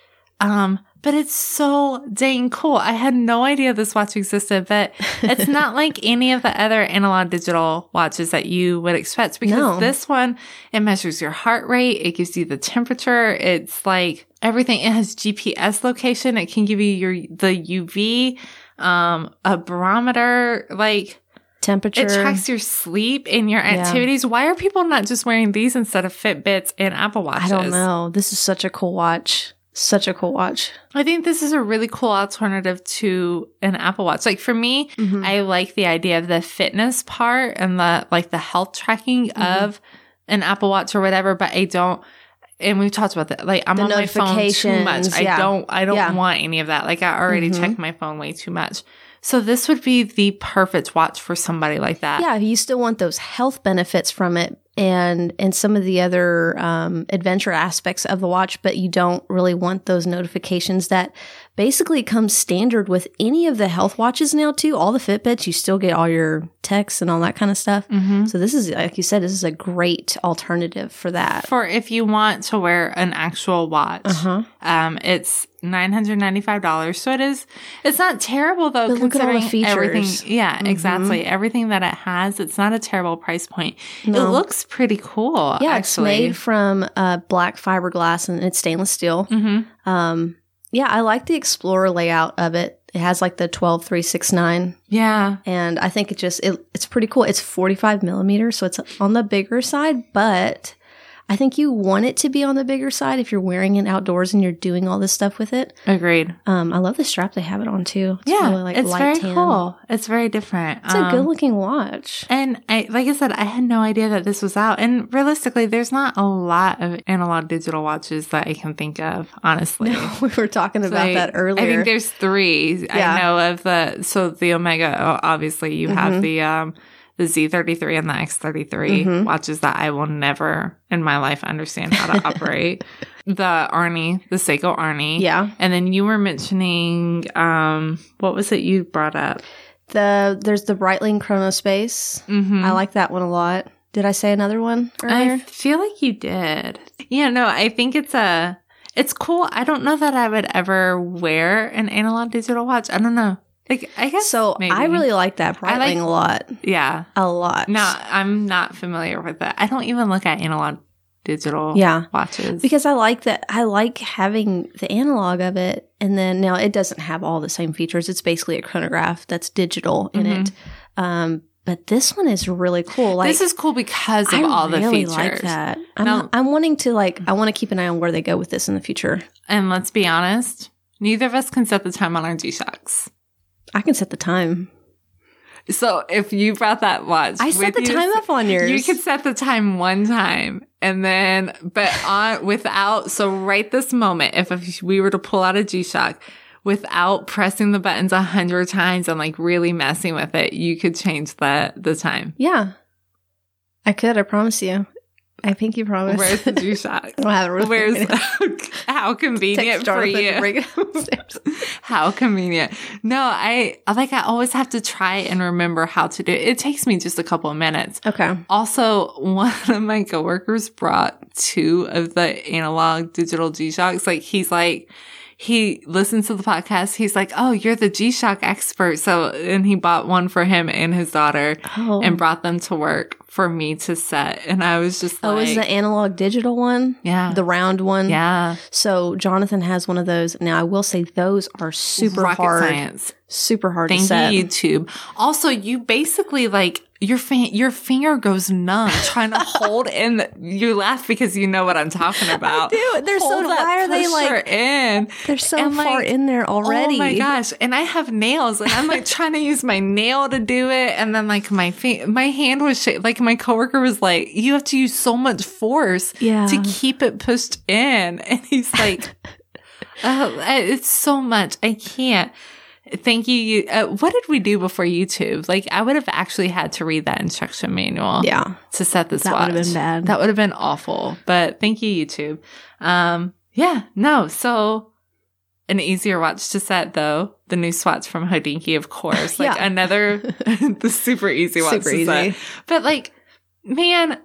Um, but it's so dang cool. I had no idea this watch existed, but it's not like any of the other analog digital watches that you would expect because No. this one, it measures your heart rate. It gives you the temperature. It's like everything. It has GPS location. It can give you your, the UV, um, a barometer, like, temperature it tracks your sleep and your activities. Why are people not just wearing these instead of Fitbits and Apple Watches? i don't know this is such a cool watch such a cool watch I think this is a really cool alternative to an Apple Watch. Like for me, Mm-hmm. I like the idea of the fitness part and the like the health tracking Mm-hmm. of an Apple Watch or whatever, but I don't and we've talked about that. Like I'm The on my phone too much. notifications, I yeah. don't I don't Yeah. want any of that. Like I already Mhm. check my phone way too much. So this would be the perfect watch for somebody like that. yeah you still want those health benefits from it and and some of the other um, adventure aspects of the watch but you don't really want those notifications that basically it comes standard with any of the health watches now too all the fitbits you still get all your texts and all that kind of stuff Mm-hmm. so this is like you said this is a great alternative for that For if you want to wear an actual watch, uh-huh um, it's nine hundred ninety five dollars. So it is. It's not terrible though, But look at all the considering everything. features. Yeah, Mhm. exactly. Everything that it has, it's not a terrible price point. No. It looks pretty cool. yeah it's made from uh, black fiberglass and it's stainless steel Mm-hmm. um yeah i like the explorer layout of it it has like the 12369 Yeah. and I think it just it, it's pretty cool. It's 45 millimeters, so it's on the bigger side, but I think you want it to be on the bigger side if you're wearing it outdoors and you're doing all this stuff with it. Agreed. Um, I love the strap they have it on too. It's yeah, really, like it's light very tan. cool. It's very different. It's a Um, good looking watch. And I, like I said, I had no idea that this was out. And realistically, there's not a lot of analog digital watches that I can think of, honestly. we were talking about Like, that earlier. I think there's three. Yeah. I know of the so the Omega. Obviously, you Mhm. have the um the Z33 and the X33 Mhm. watches that I will never in my life understand how to operate. The Arnie, the Seiko Arnie. yeah, And then you were mentioning um what was it you brought up? the there's the Breitling Chronospace. Mm-hmm. I like that one a lot. Did I say another one earlier? I feel like you did. Yeah, no, I think it's a it's cool. I don't know that I would ever wear an analog digital watch. I don't know. Like I guess so maybe. I really like that Breitling I like- a lot. yeah. A lot. No, I'm not familiar with that. I don't even look at analog digital Yeah. watches. because I like that. I like having the analog of it, and then now it doesn't have all the same features. It's basically a chronograph that's digital in Mhm. it. Um, but this one is really cool. Like this is cool because of I all the really features. like that. I'm, Now- I'm wanting to like. I want to keep an eye on where they go with this in the future. And let's be honest, neither of us can set the time on our G Shocks. I can set the time. So if you brought that watch, I set the you- time up on yours. You could set the time one time and then, but on without, so right this moment, if, if we were to pull out a G Shock without pressing the buttons a hundred times and like really messing with it, you could change the, the time. Yeah, I could. I promise you. I think you promise. Where's the G Shock? Don't have Where's, how convenient for you. bring it upstairs. How convenient. No, I I like I always have to try and remember how to do it. It takes me just a couple of minutes. Okay. Also, one of my coworkers brought two of the analog digital G Shocks. Like he's like, he listens to the podcast. He's like, Oh, you're the G Shock expert. So, and he bought one for him and his daughter Oh, and brought them to work for me to set. And I was just Oh, like, is the analog digital one? yeah. The round one? yeah. So Jonathan has one of those. Now I will say those are super Rocket hard, science. super hard to Thank set. you, YouTube. Also, you basically like your fi- your finger goes numb trying to hold in. The- you laugh because you know what I'm talking about. do. They're so- Hold that why are they like in? They're so And, far like, in there already. Oh my gosh! And I have nails, and I'm like trying to use my nail to do it, and then like my fi- my hand was sh- like my coworker was like, "You have to use so much force Yeah. to keep it pushed in," and he's like, oh, "It's so much, I can't." Thank you. you uh, what did we do before YouTube? Like, I would have actually had to read that instruction manual Yeah. to set this That watch. would have been bad. That would have been awful. But thank you, YouTube. Um, yeah, no. So an easier watch to set though. The new Swatch from Hodinkee, of course. Like Yeah. another the super easy watch Super to easy. set. But like, man,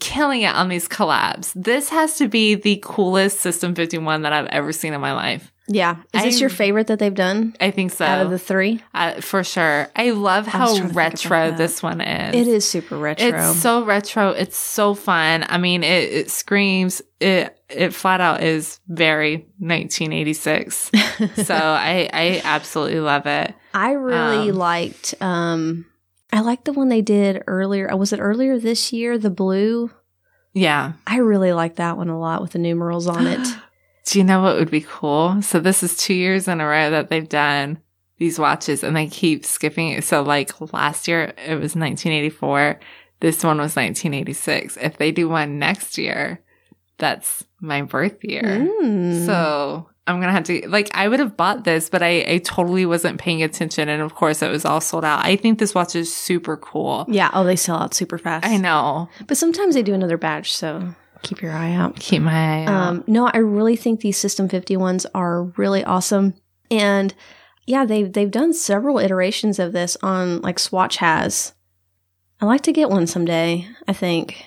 killing it on these collabs. This has to be the coolest System 51 that I've ever seen in my life. Yeah. Is this your favorite that they've done I think so. out of the three? uh, for sure. I love how trying to think about retro this one is. It is super retro. It's so retro. It's so fun. I mean, it, it screams. It it flat out is very 1986. so I I absolutely love it. I really Um, liked um I liked the one they did earlier. Was it earlier this year, the blue? Yeah. I really like that one a lot with the numerals on it. Do you know what would be cool? So this is two years in a row that they've done these watches, and they keep skipping. it. So like last year it was 1984. This one was 1986. If they do one next year, that's my birth year. Mm. So I'm gonna have to like I would have bought this, but I, I totally wasn't paying attention, and of course it was all sold out. I think this watch is super cool. yeah, oh they sell out super fast. I know. But sometimes they do another batch, so keep your eye out. Keep my eye out. Um, no, I really think these System 51s are really awesome. And yeah, they've they've done several iterations of this on like Swatch has. I like to get one someday, I think.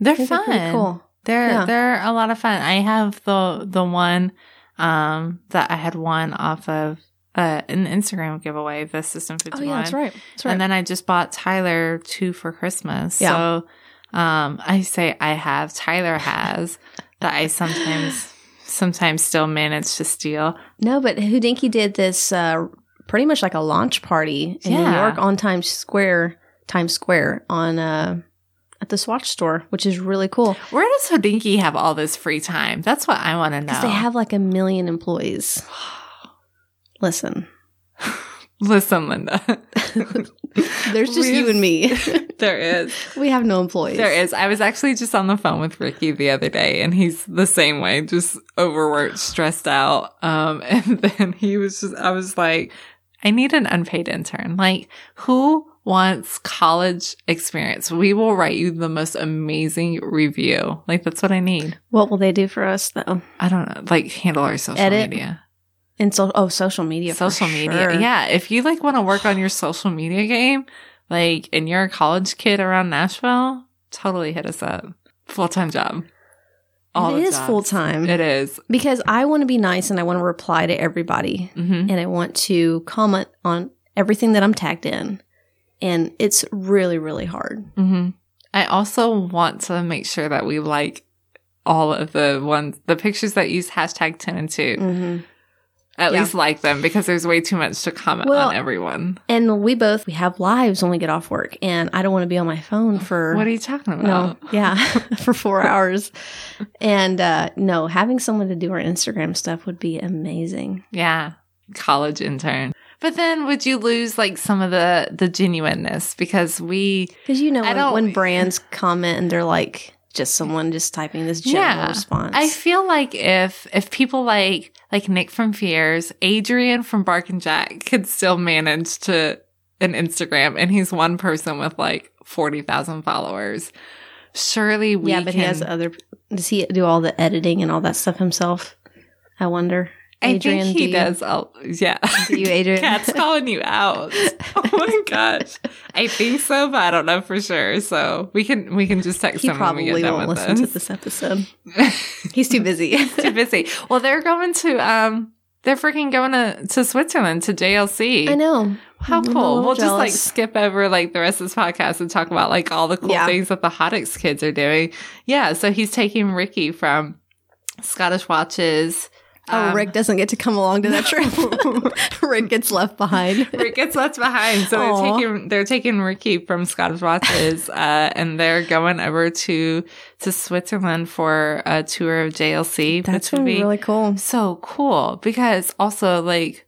they're I think fun. pretty cool. They're Yeah. they're a lot of fun. I have the the one um that I had won off of uh an Instagram giveaway, the System 51. Oh yeah, that's right. That's right. And then I just bought Tyler two for Christmas. Yeah. So um I say I have, Tyler has that I sometimes sometimes still manage to steal. no, but Hodinkee did this uh, pretty much like a launch party in New York on Times Square, Times Square on uh, at the Swatch store, which is really cool Where does Hodinkee have all this free time? That's what I want to know. because they have like a million employees. Listen, Listen, Linda. there's just you and me. there is. we have no employees. There is. I was actually just on the phone with Ricky the other day and he's the same way, just overworked, stressed out. Um, and then he was just, I was like, I need an unpaid intern. Like, who wants college experience? We will write you the most amazing review. Like, that's what I need. What will they do for us though? I don't know, like handle our social Edit? media. And so, oh, social media. social media. sure. Yeah. If you like want to work on your social media game, like, and you're a college kid around Nashville, totally hit us up. Full time job. it the is full time It is. because I want to be nice and I want to reply to everybody Mm-hmm. and I want to comment on everything that I'm tagged in, and it's really, really hard. Mm-hmm. I also want to make sure that we like all of the ones, the pictures that use hashtag 10 and 2. Mm-hmm. At Yeah. least like them because there's way too much to comment Well, on everyone. And we both we have lives when we get off work, and I don't want to be on my phone for What are you talking about? no, yeah, for four hours. And uh, no, having someone to do our Instagram stuff would be amazing. Yeah. College intern. But then would you lose like some of the the genuineness because we Because you know I when, don't- when brands comment and they're like just someone just typing this general Yeah. response. I feel like if if people like like Nick from Fears, Adrian from Bark and Jack could still manage to an Instagram and he's one person with like 40,000 followers. Surely we yeah, but can he has other. Does he do all the editing and all that stuff himself? I wonder. I Adrian, think do he you- does all, yeah. Do you, Adrian? Cat's calling you out. Oh my gosh. I think so, but I don't know for sure. So we can we can just text he him when we probably get won't listen to this. this episode. He's too busy. too busy. Well, they're going to um they're freaking going to, to Switzerland to JLC. I know. How I'm cool. We'll just like skip over like the rest of this podcast and talk about like all the cool Yeah. things that the Hotix kids are doing. Yeah. So he's taking Ricky from Scottish Watches. Oh, Um, Rick doesn't get to come along to that trip. Rick gets left behind. Rick gets left behind. So Aw. they're taking they're taking Ricky from Scottish Watches, uh, and they're going over to to Switzerland for a tour of JLC, That's which would be really cool. so cool. Because also like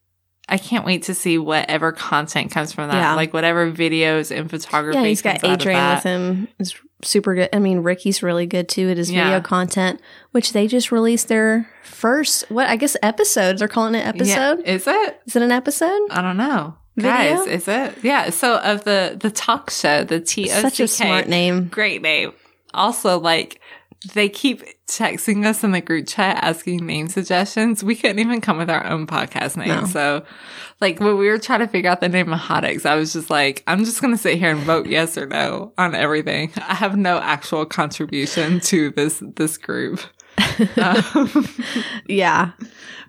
I can't wait to see whatever content comes from that, Yeah. like whatever videos and photography. Yeah, he's got Adrian with him. Is super good. I mean, Ricky's really good too at his Yeah. video content, which they just released their first what I guess episodes. They're calling it Yeah. episode. Is it? Is it an episode? I don't know. Video? Guys, is it? Yeah. So of the the talk show, the T O Such a smart name. great name. Also, like they keep texting us in the group chat asking name suggestions. We couldn't even come with our own podcast name. No. So, like when we were trying to figure out the name of Hotix, I was just like, I'm just gonna sit here and vote yes or no on everything. I have no actual contribution to this this group. Um, Yeah.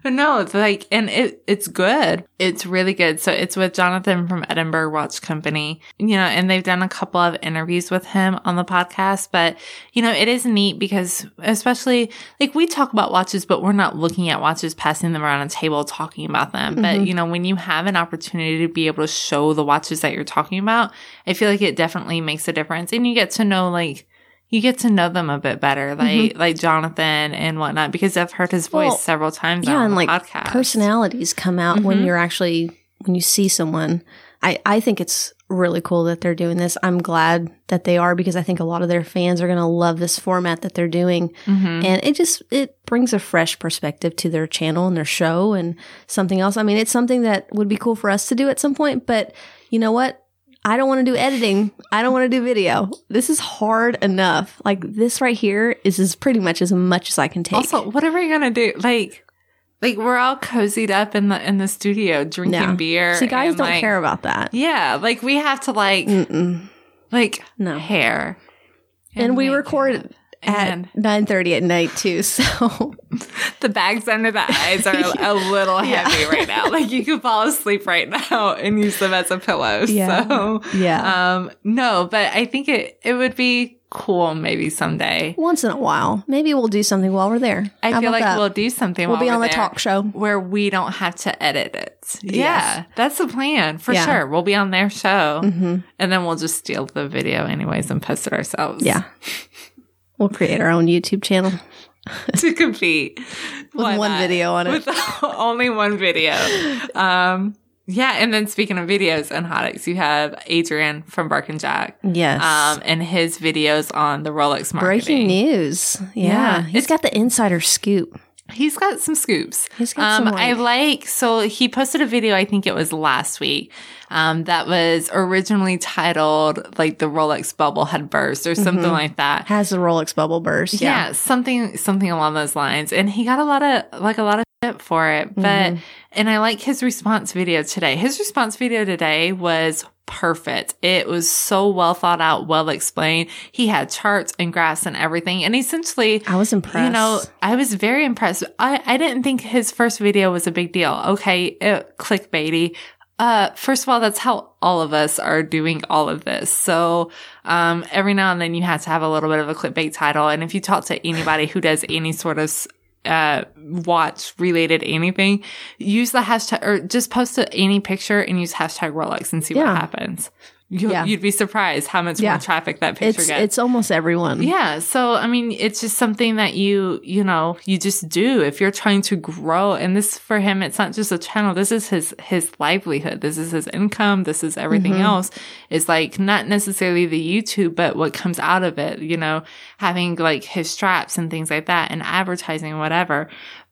but no, it's like, and it, it's good. It's really good. So it's with Jonathan from Edinburgh Watch Company, you know, and they've done a couple of interviews with him on the podcast. But, you know, it is neat because especially like we talk about watches, but we're not looking at watches, passing them around a table, talking about them. But, you know, when you have an opportunity to be able to show the watches that you're talking about, I feel like it definitely makes a difference. And you get to know like, you get to know them a bit better, like like Jonathan and whatnot, because I've heard his voice Well, several times. Yeah, on and like podcast. personalities come out when Mhm. you're actually when you see someone. I I think it's really cool that they're doing this. I'm glad that they are because I think a lot of their fans are going to love this format that they're doing. Mhm. And it just it brings a fresh perspective to their channel and their show and something else. I mean, it's something that would be cool for us to do at some point, but you know what? I don't want to do editing. I don't want to do video. This is hard enough. Like this right here is as pretty much as much as I can take. Also, what are we gonna do? Like, like we're all cozied up in the in the studio drinking No. beer. See, guys and, don't like- care about that. Yeah, like we have to like Mm-mm. like No. hair, And we makeup record at and nine thirty at night too. So the bags under the eyes are a, little Yeah. heavy right now. Like you could fall asleep right now and use them as a pillow. Yeah. So yeah, um no, but I think it it would be cool maybe someday. once in a while, maybe we'll do something while we're there. I How feel like that? we'll do something. we'll be on the talk show. where we don't have to edit it. Yeah, Yes. that's the plan for Yeah. sure. We'll be on their show, hmm and then we'll just steal the video anyways and post it ourselves. Yeah, we'll create our own YouTube channel to compete with Why one not? video on it. with only one video. Um, yeah, and then speaking of videos and Hotix, you have Adrian from Bark and Jack. yes. Um, and his videos on the Rolex marketing. Breaking news. Yeah, Yeah, he's it's- got the insider scoop. He's got some scoops. He's got Um, some. I Like, so he posted a video. I think it was last week. Um, that was originally titled like the Rolex bubble had burst or something Mhm. like that. has the Rolex bubble burst. Yeah. Yeah. something something along those lines. And he got a lot of like a lot of for it. But Mhm. and I like his response video today. His response video today was perfect. It was so well thought out, well explained. He had charts and graphs and everything. And essentially I was impressed. you know, I was very impressed. I, I didn't think his first video was a big deal. Okay, it, clickbaity. Uh, first of all, that's how all of us are doing all of this. So, um, every now and then you have to have a little bit of a clickbait title. And if you talk to anybody who does any sort of, uh, watch related anything, use the hashtag or just post any picture and use hashtag Rolex and see Yeah. what happens. You, Yeah. You'd be surprised how much Yeah. more traffic that picture it's gets. it's almost everyone. Yeah. So, I mean, it's just something that you, you know, you just do if you're trying to grow. And this for him, it's not just a channel. This is his, his livelihood. This is his income. This is everything Mhm. else. It's like not necessarily the YouTube, but what comes out of it, you know, having like his straps and things like that and advertising, whatever.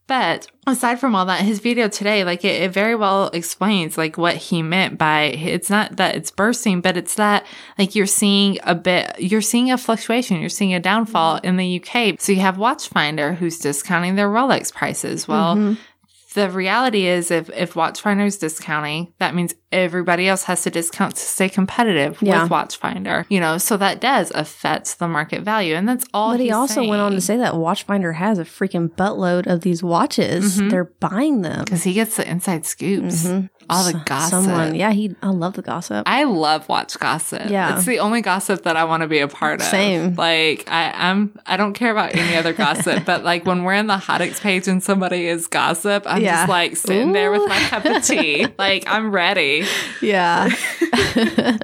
But aside from all that, his video today, like it, it very well explains like what he meant by it's not that it's bursting, but it's that like you're seeing a bit, you're seeing a fluctuation, you're seeing a downfall in the UK. So you have Watchfinder who's discounting their Rolex prices. Well, Mhm. The reality is if if Watchfinder is discounting, that means everybody else has to discount to stay competitive Yeah. with Watchfinder. You know, so that does affect the market value, and that's all. But he also went on to say that Watchfinder has a freaking buttload of these watches. Mhm. They're buying them. because he gets the inside scoops, Mhm. all the gossip. Someone, yeah, he. I love the gossip. I love watch gossip. Yeah. It's the only gossip that I want to be a part of. Same. Like I, I'm I don't care about any other gossip, but like when we're in the Hotix page and somebody is gossip, I'm Yeah. just like sitting there with my cup of tea. like I'm ready. yeah.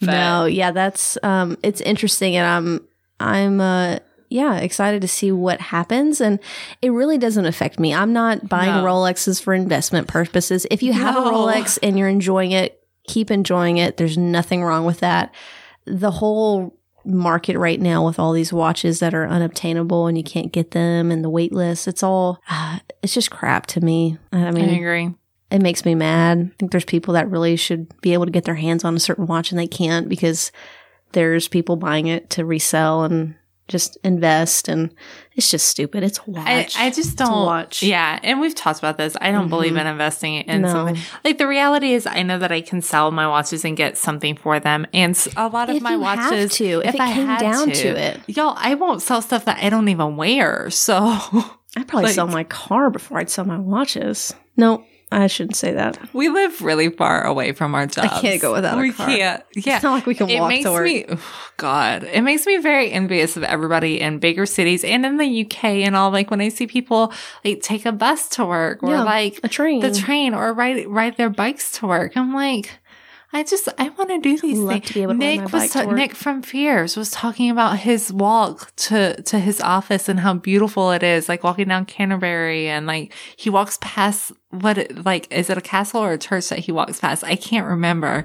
No, yeah, that's um it's interesting and I'm I'm uh yeah, excited to see what happens and it really doesn't affect me. I'm not buying No. Rolexes for investment purposes. If you have a Rolex and you're enjoying it, keep enjoying it. There's nothing wrong with that. The whole market right now with all these watches that are unobtainable and you can't get them and the wait list, it's all uh, it's just crap to me. I mean, I agree. it makes me mad. I think there's people that really should be able to get their hands on a certain watch and they can't because there's people buying it to resell and just invest and it's just stupid. It's a I, watch. I just don't watch. Yeah, and we've talked about this. I don't Mhm. believe in investing in No. something. Like the reality is, I know that I can sell my watches and get something for them, and a lot of If my watches. to, if it came had down to it. y'all, I won't sell stuff that I don't even wear. So I'd probably like- sell my car before I'd sell my watches. No, I shouldn't say that. we live really far away from our jobs. I can't go without a We can't. Yeah, It's not like we can it walk makes to work. me ugh, god it makes me very envious of everybody in bigger cities and in the uk and all like when i see people like take a bus to work or Yeah, like a train. the train or ride ride their bikes to work i'm like I just I want to do these things. to be able to ride Nick was ta-. Nick from Fears was talking about his walk to to his office and how beautiful it is, like walking down Canterbury and like he walks past what it, like is it a castle or a church that he walks past? I can't remember.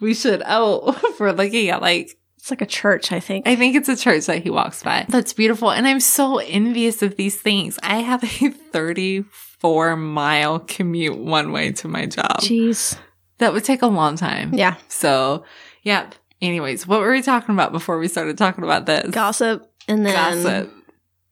We should oh we're looking at like It's like a church, I think. I think it's a church that he walks by. That's beautiful. And I'm so envious of these things. I have a 34 mile commute one way to my job. Jeez. That would take a long time. Yeah. So, yep. Anyways, what were we talking about before we started talking about this? Gossip and then Gossip.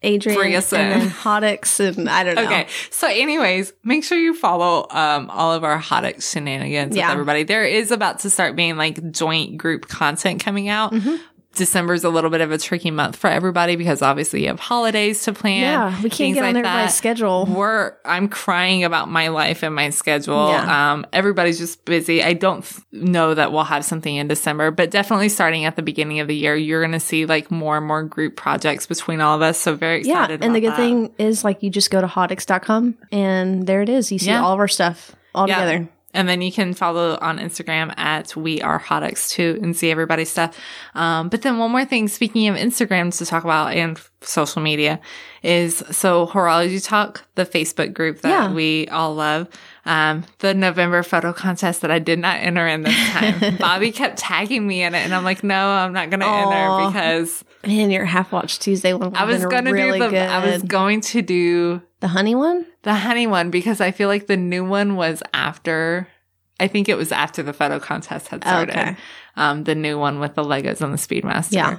Adrian Bring us in. and then Hotix and I don't know. Okay. So anyways, make sure you follow um all of our hot shenanigans Yeah. with everybody. There is about to start being like joint group content coming out. Mhm. December's a little bit of a tricky month for everybody because obviously you have holidays to plan. Yeah, we can't get on like everybody's that. schedule. We're I'm crying about my life and my schedule. Yeah. Um, everybody's just busy. I don't f- know that we'll have something in December, but definitely starting at the beginning of the year, you're going to see like more and more group projects between all of us. So very excited. Yeah, and the good that. thing is like you just go to hotix.com and there it is. You see Yeah. all of our stuff all Yeah. together. And then you can follow on Instagram at We Are Hotx too and see everybody's stuff. Um, but then one more thing, speaking of Instagram to talk about and social media is so Horology Talk, the Facebook group that Yeah. we all love. Um, the November photo contest that I did not enter in this time. Bobby kept tagging me in it and I'm like, no, I'm not going to enter because Man, your half watch Tuesday one I was going to really do the, good. I was going to do the honey one? the honey one because I feel like the new one was after. I think it was after the photo contest had started. Okay. Um, the new one with the Legos and the Speedmaster. Yeah.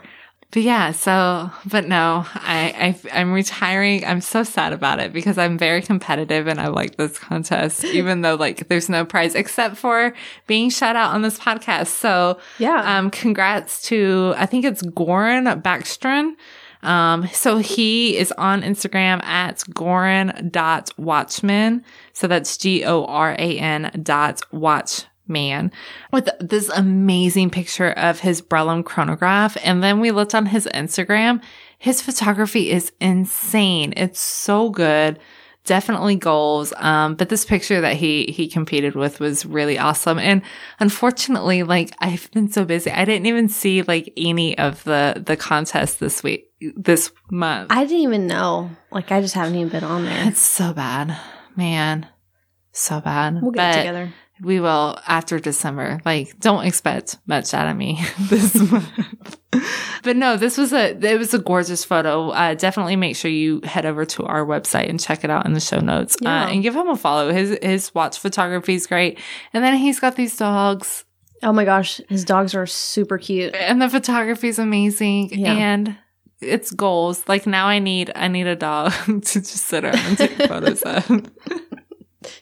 But yeah, so but no, I, I I'm retiring. I'm so sad about it because I'm very competitive and I like this contest, even though like there's no prize except for being shout out on this podcast. So Yeah. um, congrats to I think it's Goran Backstrom. Um, so he is on Instagram at goran.watchman. So that's G-O-R-A-N dot watchman with this amazing picture of his Brellum chronograph. And then we looked on his Instagram. His photography is insane. It's so good. Definitely goals. Um, but this picture that he, he competed with was really awesome. And unfortunately, like I've been so busy. I didn't even see like any of the, the contests this week, this month. I didn't even know. Like I just haven't even been on there. it's so bad, man. So bad. We'll get together. We will after December. Like, don't expect much out of me this month. But no, this was a it was a gorgeous photo. Uh, definitely make sure you head over to our website and check it out in the show notes. Yeah. Uh, and give him a follow. His his watch photography is great. And then he's got these dogs, Oh my gosh, his dogs are super cute. and the photography is amazing. Yeah. And it's goals. Like now, I need I need a dog to just sit around and take photos of.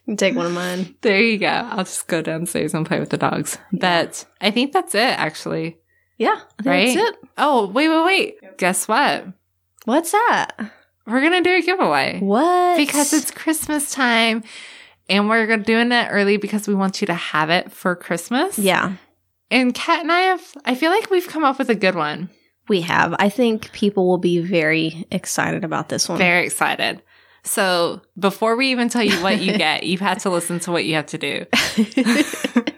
You take one of mine. There you go. I'll just go downstairs and play with the dogs. But I think that's it, actually. Yeah, I think Right? that's it. Oh, wait, wait, wait. Guess what? What's that? We're going to do a giveaway. What? Because it's Christmas time and we're doing it early because we want you to have it for Christmas. yeah, And Kat and I have, I feel like we've come up with a good one. we have. I think people will be very excited about this one. Very excited. So before we even tell you what you get, you've had to listen to what you have to do.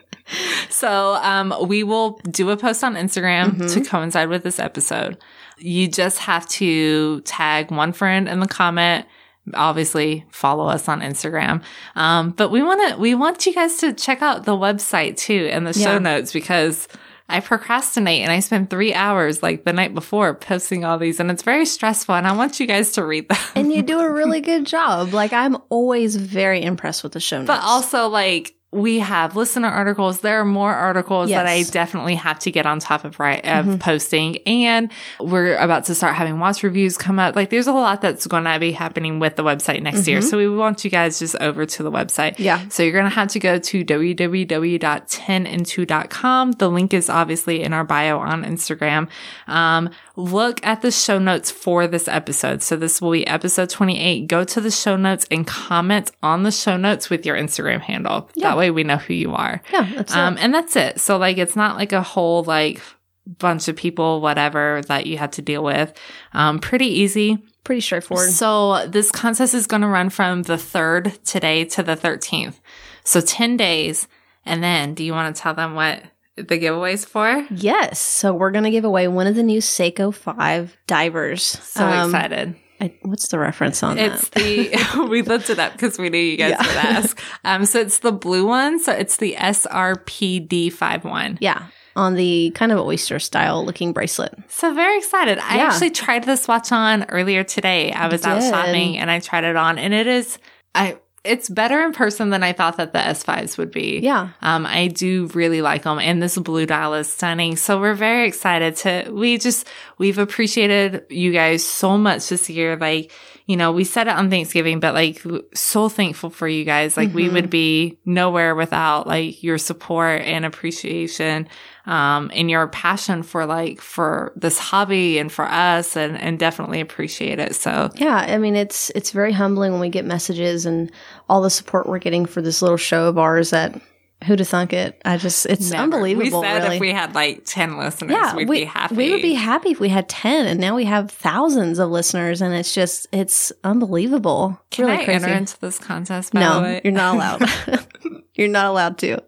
So um, we will do a post on Instagram to coincide with this episode. You just have to tag one friend in the comment. Obviously, follow us on Instagram. Um, but we want to we want you guys to check out the website too and the show Yeah. notes because I procrastinate and I spend three hours like the night before posting all these, and it's very stressful. And I want you guys to read them. and you do a really good job. Like I'm always very impressed with the show notes. But also, like, we have listener articles. There are more articles that I definitely have to get on top of right of posting. And we're about to start having watch reviews come up. Like, there's a lot that's going to be happening with the website next year. So we want you guys just over to the website. Yeah. So you're going to have to go to www.10and2.com. The link is obviously in our bio on Instagram. Um, look at the show notes for this episode. So this will be episode 28. Go to the show notes and comment on the show notes with your Instagram handle. That way we know who you are. yeah, that's. Um, and that's it. So like, it's not like a whole like bunch of people, whatever that you have to deal with. Um, pretty easy. pretty straightforward. So this contest is going to run from the 3rd today to the 13th. So 10 days. And then do you want to tell them what the giveaway's for? Yes. So we're going to give away one of the new Seiko 5 divers. So Um, excited. I, what's the reference on It's that? the, we looked it up because we knew you guys Yeah. would ask. Um, so it's the blue one. So it's the SRPD51. Yeah. On the kind of oyster style looking bracelet. So very excited. I Yeah. actually tried this watch on earlier today. I was out shopping and I tried it on and it is, I, it's better in person than I thought that the S5s would be. Yeah. Um, I do really like them and this blue dial is stunning. So we're very excited to, we just, we've appreciated you guys so much this year. Like, you know, we said it on Thanksgiving, but like so thankful for you guys. Like we would be nowhere without like your support and appreciation. Um, and your passion for like, for this hobby and for us and, and definitely appreciate it. So Yeah, I mean it's it's very humbling when we get messages and all the support we're getting for this little show of ours that who'd have thunk it? I just it's never. unbelievable. We said really. if we had like 10 listeners, yeah, we'd we, be happy. We would be happy if we had ten, and now we have thousands of listeners, and it's just it's unbelievable. Can really I crazy. enter into this contest? By the no, way? you're not allowed. you're not allowed to.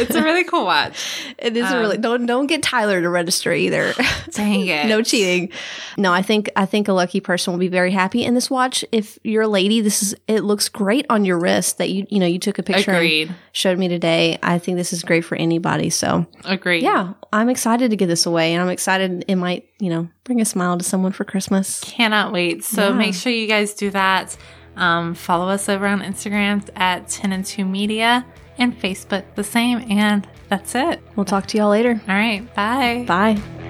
it's a really cool watch. It is a really um, don't don't get Tyler to register either. Dang it. no cheating. No, I think I think a lucky person will be very happy. And this watch, if you're a lady, this is it looks great on your wrist that you you know you took a picture Agreed. and showed me today. I think this is great for anybody. So Agreed. yeah, I'm excited to give this away, and I'm excited it might you know bring a smile to someone for Christmas. Cannot wait. So Yeah. make sure you guys do that. Um, follow us over on Instagram at 10 and 2 Media and Facebook the same. And that's it. We'll talk to y'all later. All right. Bye. Bye.